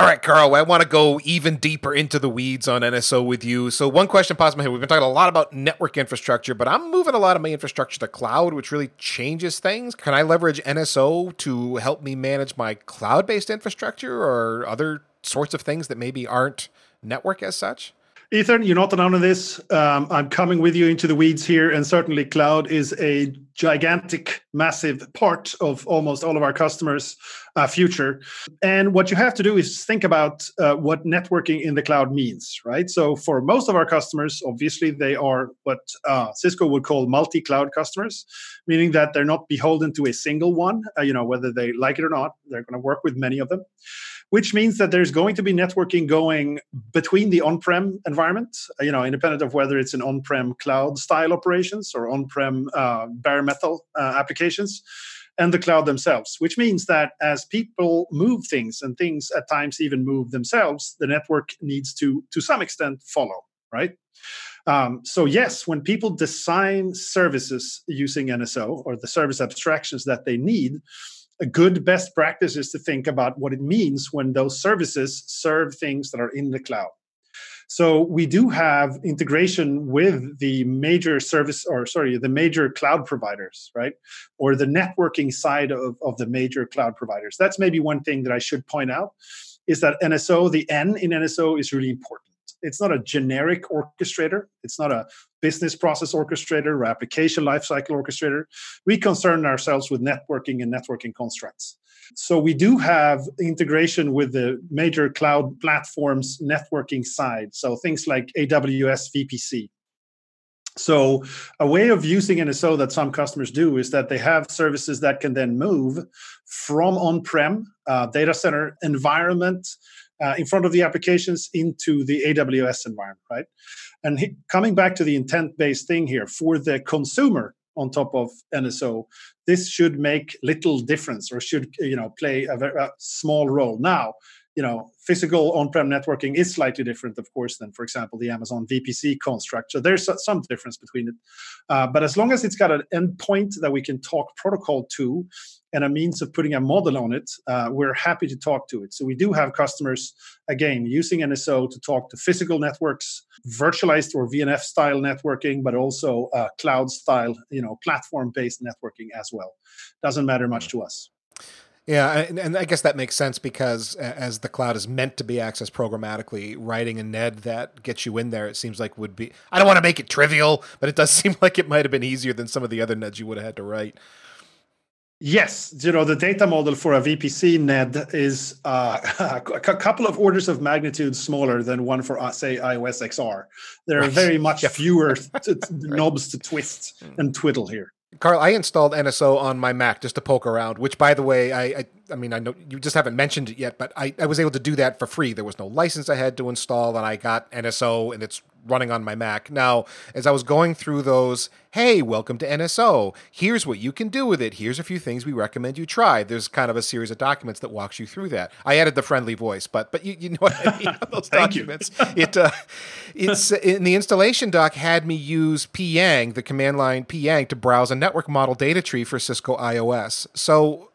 All right, Carl, I want to go even deeper into the weeds on NSO with you. So, one question pops in my head. We've been talking a lot about network infrastructure, but I'm moving a lot of my infrastructure to cloud, which really changes things. Can I leverage NSO to help me manage my cloud based infrastructure or other sorts of things that maybe aren't network as such? Ethan, you're not alone in this. Um, I'm coming with you into the weeds here, and certainly cloud is a gigantic, massive part of almost all of our customers' uh, future. And what you have to do is think about uh, what networking in the cloud means, right? So for most of our customers, obviously they are what uh, Cisco would call multi-cloud customers, meaning that they're not beholden to a single one. Uh, you know, whether they like it or not, they're going to work with many of them which means that there's going to be networking going between the on-prem environment, uh, you know, independent of whether it's an on-prem cloud style operations or on-prem uh, bare metal uh, applications, and the cloud themselves. Which means that as people move things and things at times even move themselves, the network needs to, to some extent, follow. Right. Um, so yes, when people design services using NSO or the service abstractions that they need, a good best practice is to think about what it means when those services serve things that are in the cloud. So we do have integration with the major service, or sorry, the major cloud providers, right? Or the networking side of, of the major cloud providers. That's maybe one thing that I should point out is that NSO, the N in NSO is really important. It's not a generic orchestrator. It's not a business process orchestrator or application lifecycle orchestrator. We concern ourselves with networking and networking constructs. So we do have integration with the major cloud platforms networking side. So things like AWS VPC. So a way of using NSO that some customers do is that they have services that can then move from on-prem uh, data center environment uh, in front of the applications into the AWS environment, right? And he, coming back to the intent-based thing here for the consumer, on top of NSO, this should make little difference or should you know play a, very, a small role. Now, you know, physical on-prem networking is slightly different, of course, than, for example, the Amazon VPC construct. So there's some difference between it. Uh, but as long as it's got an endpoint that we can talk protocol to and a means of putting a model on it, uh, we're happy to talk to it. So we do have customers, again, using NSO to talk to physical networks, virtualized or VNF style networking, but also uh, cloud style, you know, platform based networking as well. Doesn't matter much to us. Yeah, and, and, I guess that makes sense because as the cloud is meant to be accessed programmatically, writing a NED that gets you in there, it seems like would be. I don't want to make it trivial, but it does seem like it might have been easier than some of the other NEDs you would have had to write. Yes, you know the data model for a VPC NED is uh, a couple of orders of magnitude smaller than one for, uh, say, IOS XR. There are very much fewer t- knobs to twist hmm. and twiddle here. Carl, I installed NSO on my Mac just to poke around, which, by the way, I, I, I mean, I know you just haven't mentioned it yet, but I, I was able to do that for free. There was no license I had to install, and I got NSO, and it's running on my Mac. Now, as I was going through those, hey, welcome to NSO. Here's what you can do with it. Here's a few things we recommend you try. There's kind of a series of documents that walks you through that. I added the friendly voice, but but you, you know what I mean. Those documents. it uh, it's in the installation doc had me use pyang, the command line pyang, to browse a network model data tree for Cisco IOS. So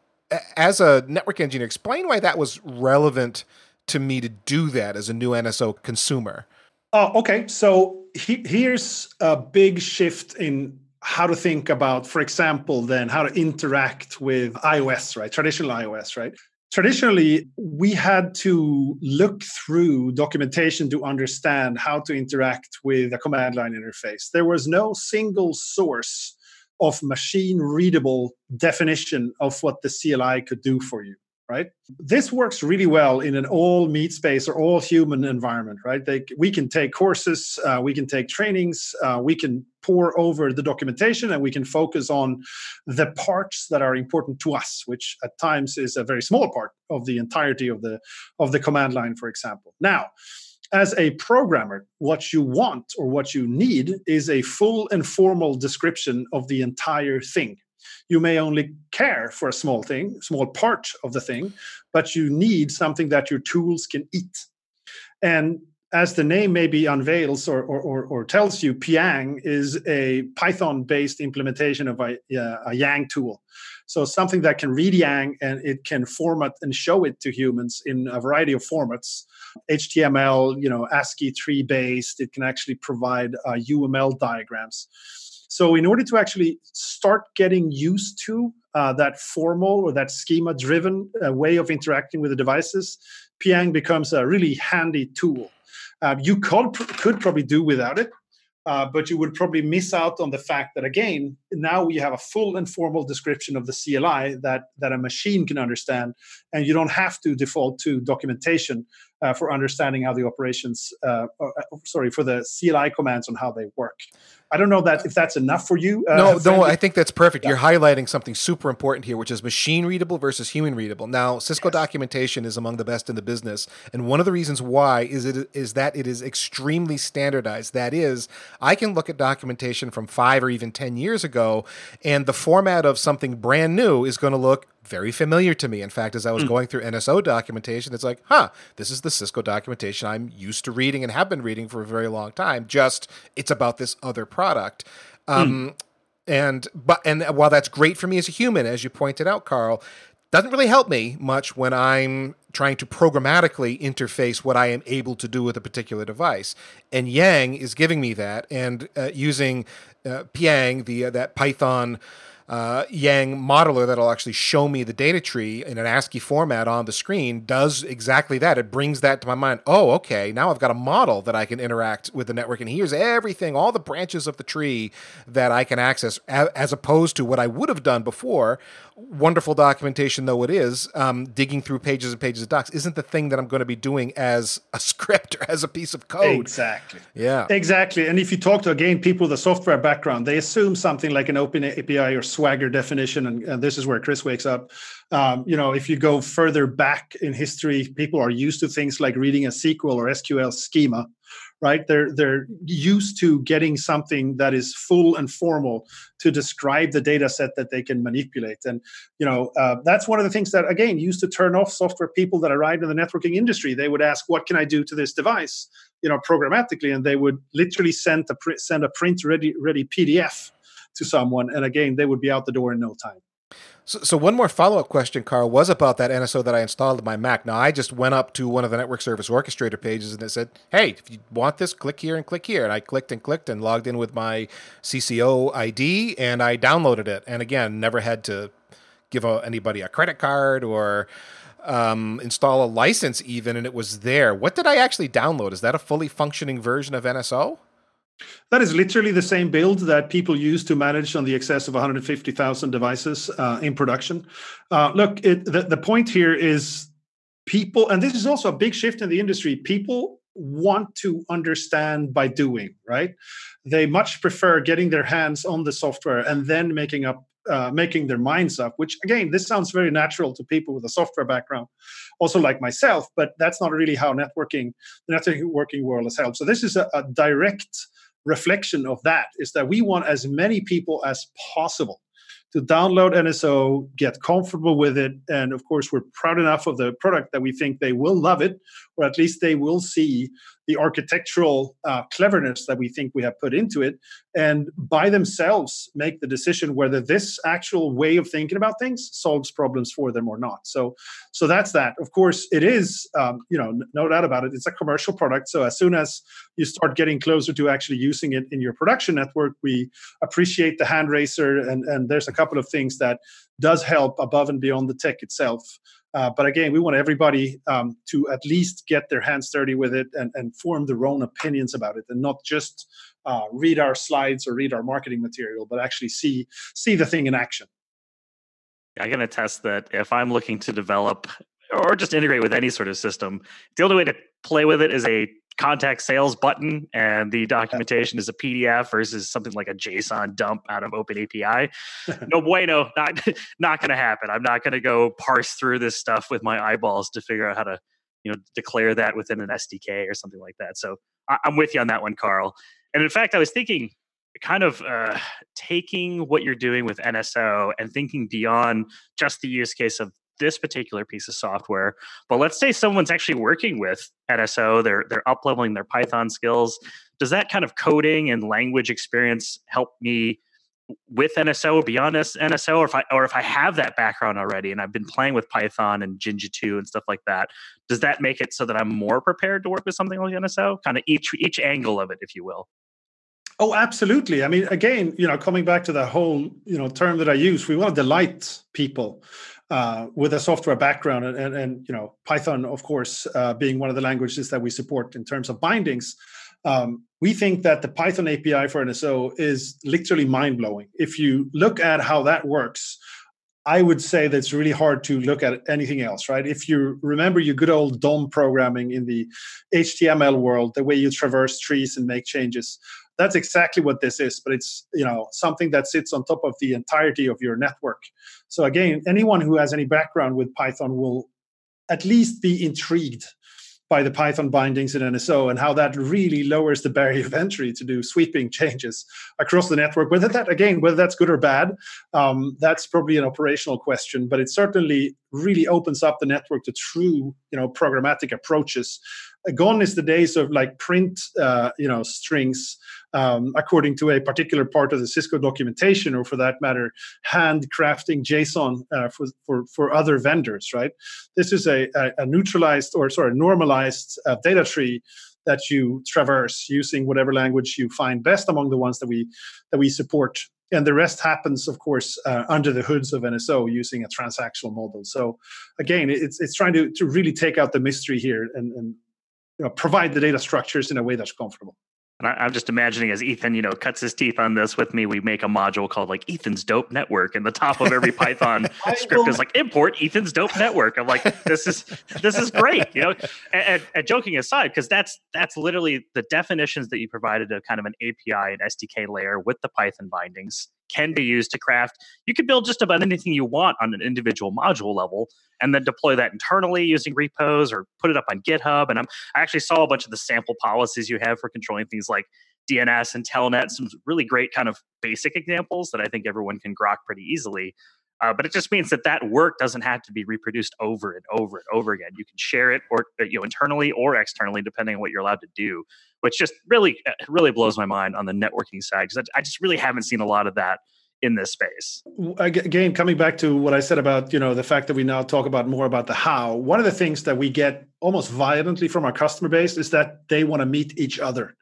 as a network engineer, explain why that was relevant to me to do that as a new NSO consumer. Oh, okay. So he, here's a big shift in how to think about, for example, then how to interact with IOS, right? Traditional IOS, right? Traditionally, we had to look through documentation to understand how to interact with a command line interface. There was no single source of machine readable definition of what the CLI could do for you right? This works really well in an all meat space or all human environment right? They, we can take courses uh, we can take trainings uh, we can pour over the documentation and we can focus on the parts that are important to us which at times is a very small part of the entirety of the of the command line for example. Now as a programmer, what you want or what you need is a full and formal description of the entire thing. You may only care for a small thing, small part of the thing, but you need something that your tools can eat. And as the name maybe unveils or, or, or, or tells you, Pyang is a Python based implementation of a, a Yang tool. So something that can read Yang and it can format and show it to humans in a variety of formats. HTML, you know, ASCII tree based. It can actually provide uh, UML diagrams. So in order to actually start getting used to uh, that formal or that schema driven uh, way of interacting with the devices, Pyang becomes a really handy tool. Uh, you could, could probably do without it, uh, but you would probably miss out on the fact that again now we have a full and formal description of the CLI that that a machine can understand, and you don't have to default to documentation uh, for understanding how the operations, uh, uh sorry, for the CLI commands on how they work. I don't know that if that's enough for you. Uh, no, no, I think that's perfect. Yeah. You're highlighting something super important here, which is machine readable versus human readable. Now, Cisco yes. documentation is among the best in the business, and one of the reasons why is it is that it is extremely standardized. That is, I can look at documentation from five or even ten years ago, and the format of something brand new is going to look very familiar to me. In fact, as I was mm. going through NSO documentation, it's like, huh, this is the Cisco documentation I'm used to reading and have been reading for a very long time. Just it's about this other product. Um, mm. And but and while that's great for me as a human, as you pointed out, Carl, doesn't really help me much when I'm trying to programmatically interface what I am able to do with a particular device. And Yang is giving me that, and uh, using uh, Pyang, the uh, that Python uh, Yang modeler that'll actually show me the data tree in an ASCII format on the screen does exactly that. It brings that to my mind. Oh, okay, now I've got a model that I can interact with the network, and here's everything, all the branches of the tree that I can access, as opposed to what I would have done before, wonderful documentation though it is, um, digging through pages and pages of docs isn't the thing that I'm going to be doing as a script or as a piece of code. Exactly. Yeah. Exactly. And if you talk to again people with a software background, they assume something like an open API or Swagger definition, and, and this is where Chris wakes up. Um, you know, if you go further back in history, people are used to things like reading a SQL or SQL schema right? They're they're used to getting something that is full and formal to describe the data set that they can manipulate, and you know uh, that's one of the things that again used to turn off software people that arrived in the networking industry. They would ask, "What can I do to this device?" You know, programmatically, and they would literally send a pr- send a print ready ready PDF to someone, and again, they would be out the door in no time. So, so one more follow up question, Carl, was about that NSO that I installed in my Mac. Now, I just went up to one of the network service orchestrator pages and it said, hey, if you want this, click here and click here. And I clicked and clicked and logged in with my CCO ID and I downloaded it. And again, never had to give a, anybody a credit card or um, install a license even, and it was there. What did I actually download? Is that a fully functioning version of NSO? That is literally the same build that people use to manage on the excess of 150,000 devices uh, in production. Uh, look, it, the, the point here is people, and this is also a big shift in the industry, people want to understand by doing, right? They much prefer getting their hands on the software and then making up uh, making their minds up, which again, this sounds very natural to people with a software background, also like myself, but that's not really how networking, the networking world has helped. So this is a, a direct reflection of that is that we want as many people as possible to download NSO, get comfortable with it, and of course, we're proud enough of the product that we think they will love it, or at least they will see the architectural uh, cleverness that we think we have put into it and by themselves make the decision whether this actual way of thinking about things solves problems for them or not. So so that's that. Of course it is um, you know no doubt about it it's a commercial product. So as soon as you start getting closer to actually using it in your production network we appreciate the hand racer and and there's a couple of things that does help above and beyond the tech itself uh, but again, we want everybody um, to at least get their hands dirty with it and, and form their own opinions about it, and not just uh, read our slides or read our marketing material, but actually see see the thing in action. I can attest that if I'm looking to develop or just integrate with any sort of system, the only way to play with it is a contact sales button and the documentation is a PDF versus something like a JSON dump out of Open API. no bueno, not not going to happen. I'm not going to go parse through this stuff with my eyeballs to figure out how to, you know, declare that within an SDK or something like that. So I, am with you on that one, Carl. And in fact, I was thinking, kind of uh, taking what you're doing with NSO and thinking beyond just the use case of this particular piece of software. But let's say someone's actually working with NSO, they're they're up leveling their Python skills. Does that kind of coding and language experience help me with NSO beyond NSO, or if I or if I have that background already and I've been playing with Python and Jinja 2 and stuff like that, does that make it so that I'm more prepared to work with something like NSO? Kind of each each angle of it, if you will. Oh, absolutely. I mean, again, you know, coming back to the whole, you know, term that I use, we want to delight people uh, with a software background and, and, and, you know python of course uh, being one of the languages that we support in terms of bindings um, we think that the python api for nso is literally mind-blowing if you look at how that works I would say that it's really hard to look at anything else, right? If you remember your good old DOM programming in the HTML world, the way you traverse trees and make changes, that's exactly what this is but it's you know something that sits on top of the entirety of your network. So again anyone who has any background with python will at least be intrigued by the python bindings in nso and how that really lowers the barrier of entry to do sweeping changes across the network whether that again whether that's good or bad um, that's probably an operational question but it certainly really opens up the network to true you know programmatic approaches gone is the days of like print uh, you know strings um, according to a particular part of the cisco documentation or for that matter handcrafting json uh, for, for for other vendors right? This is a, a, a neutralized or sorry normalized uh, data tree that you traverse using whatever language you find best among the ones that we that we support. And the rest happens of course uh, under the hoods of nso using a transactional model. So again it's it's trying to, to really take out the mystery here and, and you know, provide the data structures in a way that's comfortable and I, am just imagining as Ethan, you know, cuts his teeth on this with me, we make a module called like Ethan's Dope Network, and the top of every Python script is like import Ethan's Dope Network. I'm like, this is this is great, you know. And, and, and joking aside, because that's that's literally the definitions that you provided of kind of an API and SDK layer with the Python bindings can be used to craft. You can build just about anything you want on an individual module level and then deploy that internally using repos or put it up on GitHub. And I'm, I actually saw a bunch of the sample policies you have for controlling things like DNS and Telnet, some really great kind of basic examples that I think everyone can grok pretty easily. Uh, but it just means that that work doesn't have to be reproduced over and over and over again. You can share it or uh, you know internally or externally, depending on what you're allowed to do. Which just really uh, really blows my mind on the networking side because I just really haven't seen a lot of that in this space again coming back to what i said about you know the fact that we now talk about more about the how one of the things that we get almost violently from our customer base is that they want to meet each other.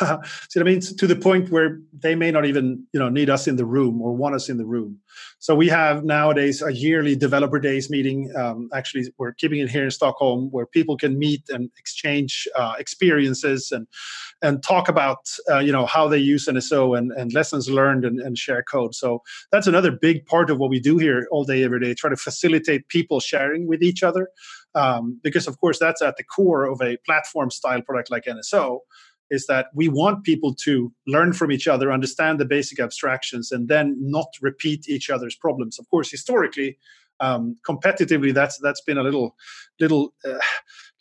So that means to the point where they may not even you know need us in the room or want us in the room. So we have nowadays a yearly developer days meeting um, actually we're keeping it here in stockholm where people can meet and exchange uh, experiences and and talk about uh, you know how they use nso and, and lessons learned and, and share code. So that's another big part of what we do here all day every day try to facilitate people sharing with each other um, because of course that's at the core of a platform style product like nso is that we want people to learn from each other understand the basic abstractions and then not repeat each other's problems. Of course historically um, competitively that's that's been a little little uh,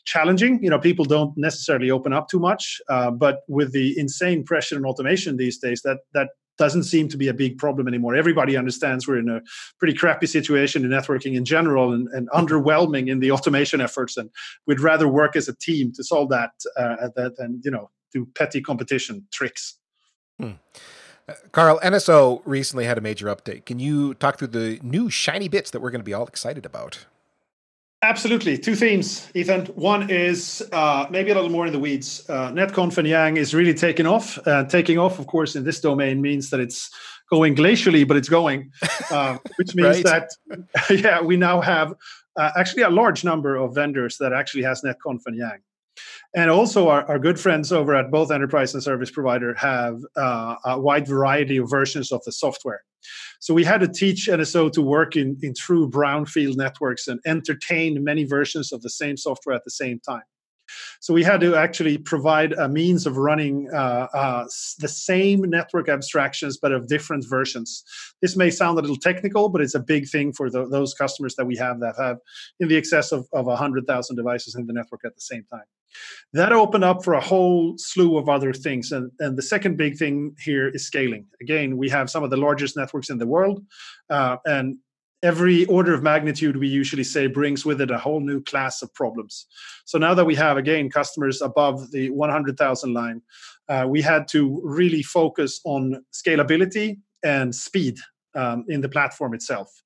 challenging. You know people don't necessarily open up too much uh, but with the insane pressure and automation these days that that doesn't seem to be a big problem anymore. Everybody understands we're in a pretty crappy situation in networking in general and, and underwhelming in the automation efforts. And we'd rather work as a team to solve that uh, than, you know, do petty competition tricks. Hmm. Uh, Carl, NSO recently had a major update. Can you talk through the new shiny bits that we're going to be all excited about? Absolutely. Two themes, Ethan. One is uh, maybe a little more in the weeds. Uh, NetConf and Yang is really taking off. Uh, taking off, of course, in this domain means that it's going glacially, but it's going, uh, which means that, yeah, we now have uh, actually a large number of vendors that actually has NetConf and Yang. And also, our, our good friends over at both enterprise and service provider have uh, a wide variety of versions of the software. So we had to teach NSO to work in, in true brownfield networks and entertain many versions of the same software at the same time. So we had to actually provide a means of running uh, uh, the same network abstractions, but of different versions. This may sound a little technical, but it's a big thing for the, those customers that we have that have in the excess of, of 100,000 devices in the network at the same time. That opened up for a whole slew of other things. And, and the second big thing here is scaling. Again, we have some of the largest networks in the world. Uh, and every order of magnitude we usually say brings with it a whole new class of problems. So now that we have again customers above the 100000 line uh, we had to really focus on scalability and speed um, in the platform itself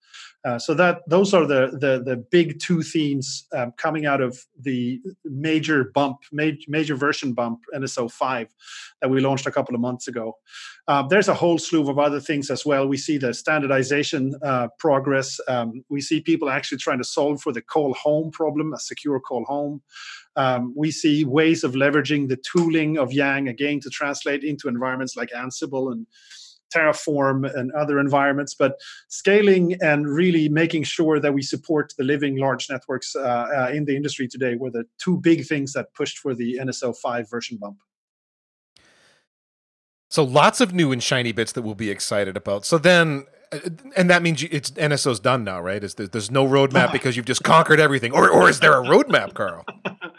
uh, so that those are the the, the big two themes um, coming out of the major bump, major, major version bump NSO five that we launched a couple of months ago. Uh, there's a whole slew of other things as well. We see the standardization uh, progress. Um, we see people actually trying to solve for the call home problem, a secure call home. Um, we see ways of leveraging the tooling of Yang again to translate into environments like Ansible and Terraform and other environments, but scaling and really making sure that we support the living large networks uh, uh, in the industry today were the two big things that pushed for the NSO 5 version bump. So lots of new and shiny bits that we'll be excited about. So then and that means you, it's NSO's done now, right? Is there, there's no roadmap because you've just conquered everything, or or is there a roadmap, Carl?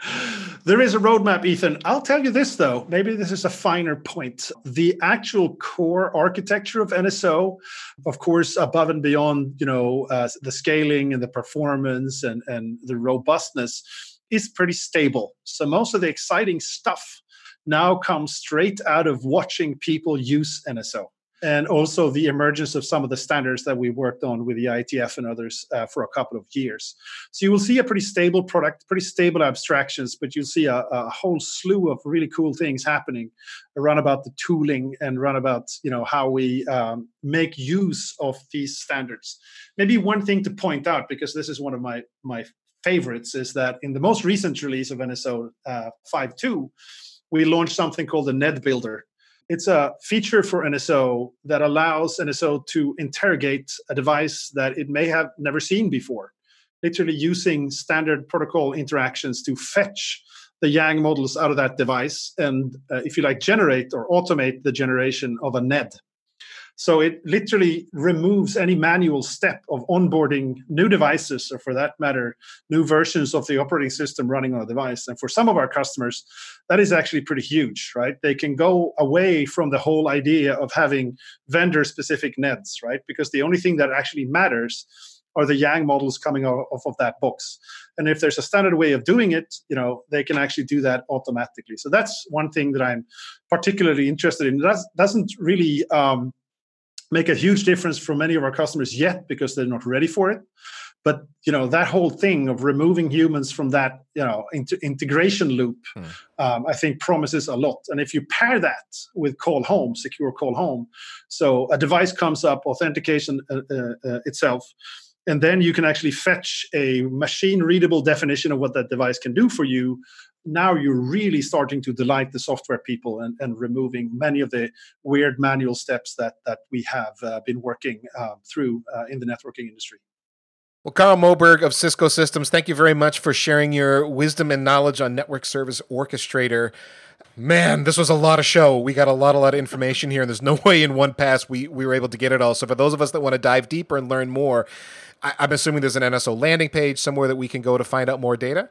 there is a roadmap, Ethan. I'll tell you this though. Maybe this is a finer point. The actual core architecture of NSO, of course, above and beyond, you know, uh, the scaling and the performance and and the robustness, is pretty stable. So most of the exciting stuff now comes straight out of watching people use NSO and also the emergence of some of the standards that we worked on with the IETF and others uh, for a couple of years. So you will see a pretty stable product, pretty stable abstractions, but you'll see a, a whole slew of really cool things happening around about the tooling and around about you know how we um, make use of these standards. Maybe one thing to point out because this is one of my my favorites is that in the most recent release of NSO uh, 5.2, we launched something called the NED Builder it's a feature for NSO that allows NSO to interrogate a device that it may have never seen before, literally using standard protocol interactions to fetch the Yang models out of that device and, uh, if you like, generate or automate the generation of a NED. So it literally removes any manual step of onboarding new devices, or for that matter, new versions of the operating system running on a device. And for some of our customers, that is actually pretty huge, right? They can go away from the whole idea of having vendor specific NEDs, right? Because the only thing that actually matters are the Yang models coming off of that box. And if there's a standard way of doing it, you know, they can actually do that automatically. So that's one thing that I'm particularly interested in. That doesn't really um, make a huge difference for many of our customers yet because they're not ready for it but you know that whole thing of removing humans from that you know integration loop hmm. um, i think promises a lot and if you pair that with call home secure call home so a device comes up authentication uh, uh, uh, itself and then you can actually fetch a machine readable definition of what that device can do for you now you're really starting to delight the software people and, and removing many of the weird manual steps that that we have uh, been working uh, through uh, in the networking industry. Well, Carl Moberg of Cisco Systems, thank you very much for sharing your wisdom and knowledge on Network Service Orchestrator. Man, this was a lot of show. We got a lot, a lot of information here, and there's no way in one pass we, we were able to get it all. So, for those of us that want to dive deeper and learn more, I, I'm assuming there's an NSO landing page somewhere that we can go to find out more data.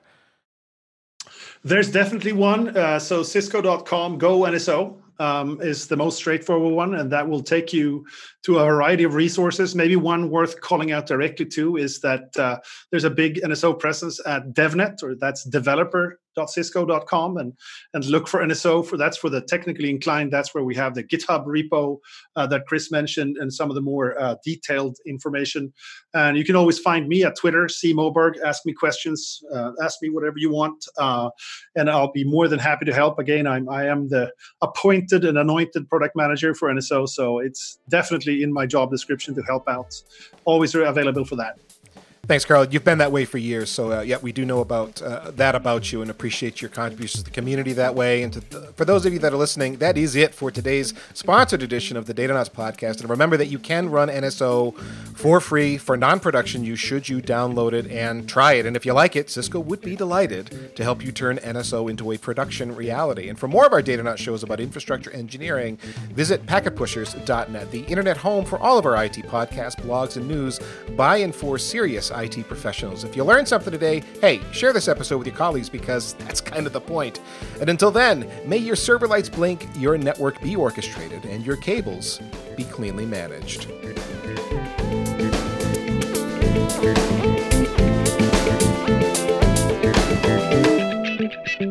There's definitely one. Uh, so cisco.com go NSO um, is the most straightforward one, and that will take you to a variety of resources. Maybe one worth calling out directly to is that uh, there's a big NSO presence at DevNet, or that's developer cisco.com and and look for NSO for that's for the technically inclined. That's where we have the GitHub repo uh, that Chris mentioned and some of the more uh, detailed information. And you can always find me at Twitter, C Moberg. Ask me questions, uh, ask me whatever you want, uh, and I'll be more than happy to help. Again, I'm I am the appointed and anointed product manager for NSO, so it's definitely in my job description to help out. Always available for that. Thanks, Carl. You've been that way for years, so uh, yeah, we do know about uh, that about you and appreciate your contributions to the community that way. And the, for those of you that are listening, that is it for today's sponsored edition of the Data Datanauts podcast. And remember that you can run NSO for free for non-production use should you download it and try it. And if you like it, Cisco would be delighted to help you turn NSO into a production reality. And for more of our Datanauts shows about infrastructure engineering, visit packetpushers.net, the internet home for all of our IT podcasts, blogs, and news by and for serious IT professionals. If you learned something today, hey, share this episode with your colleagues because that's kind of the point. And until then, may your server lights blink, your network be orchestrated, and your cables be cleanly managed. Thank you.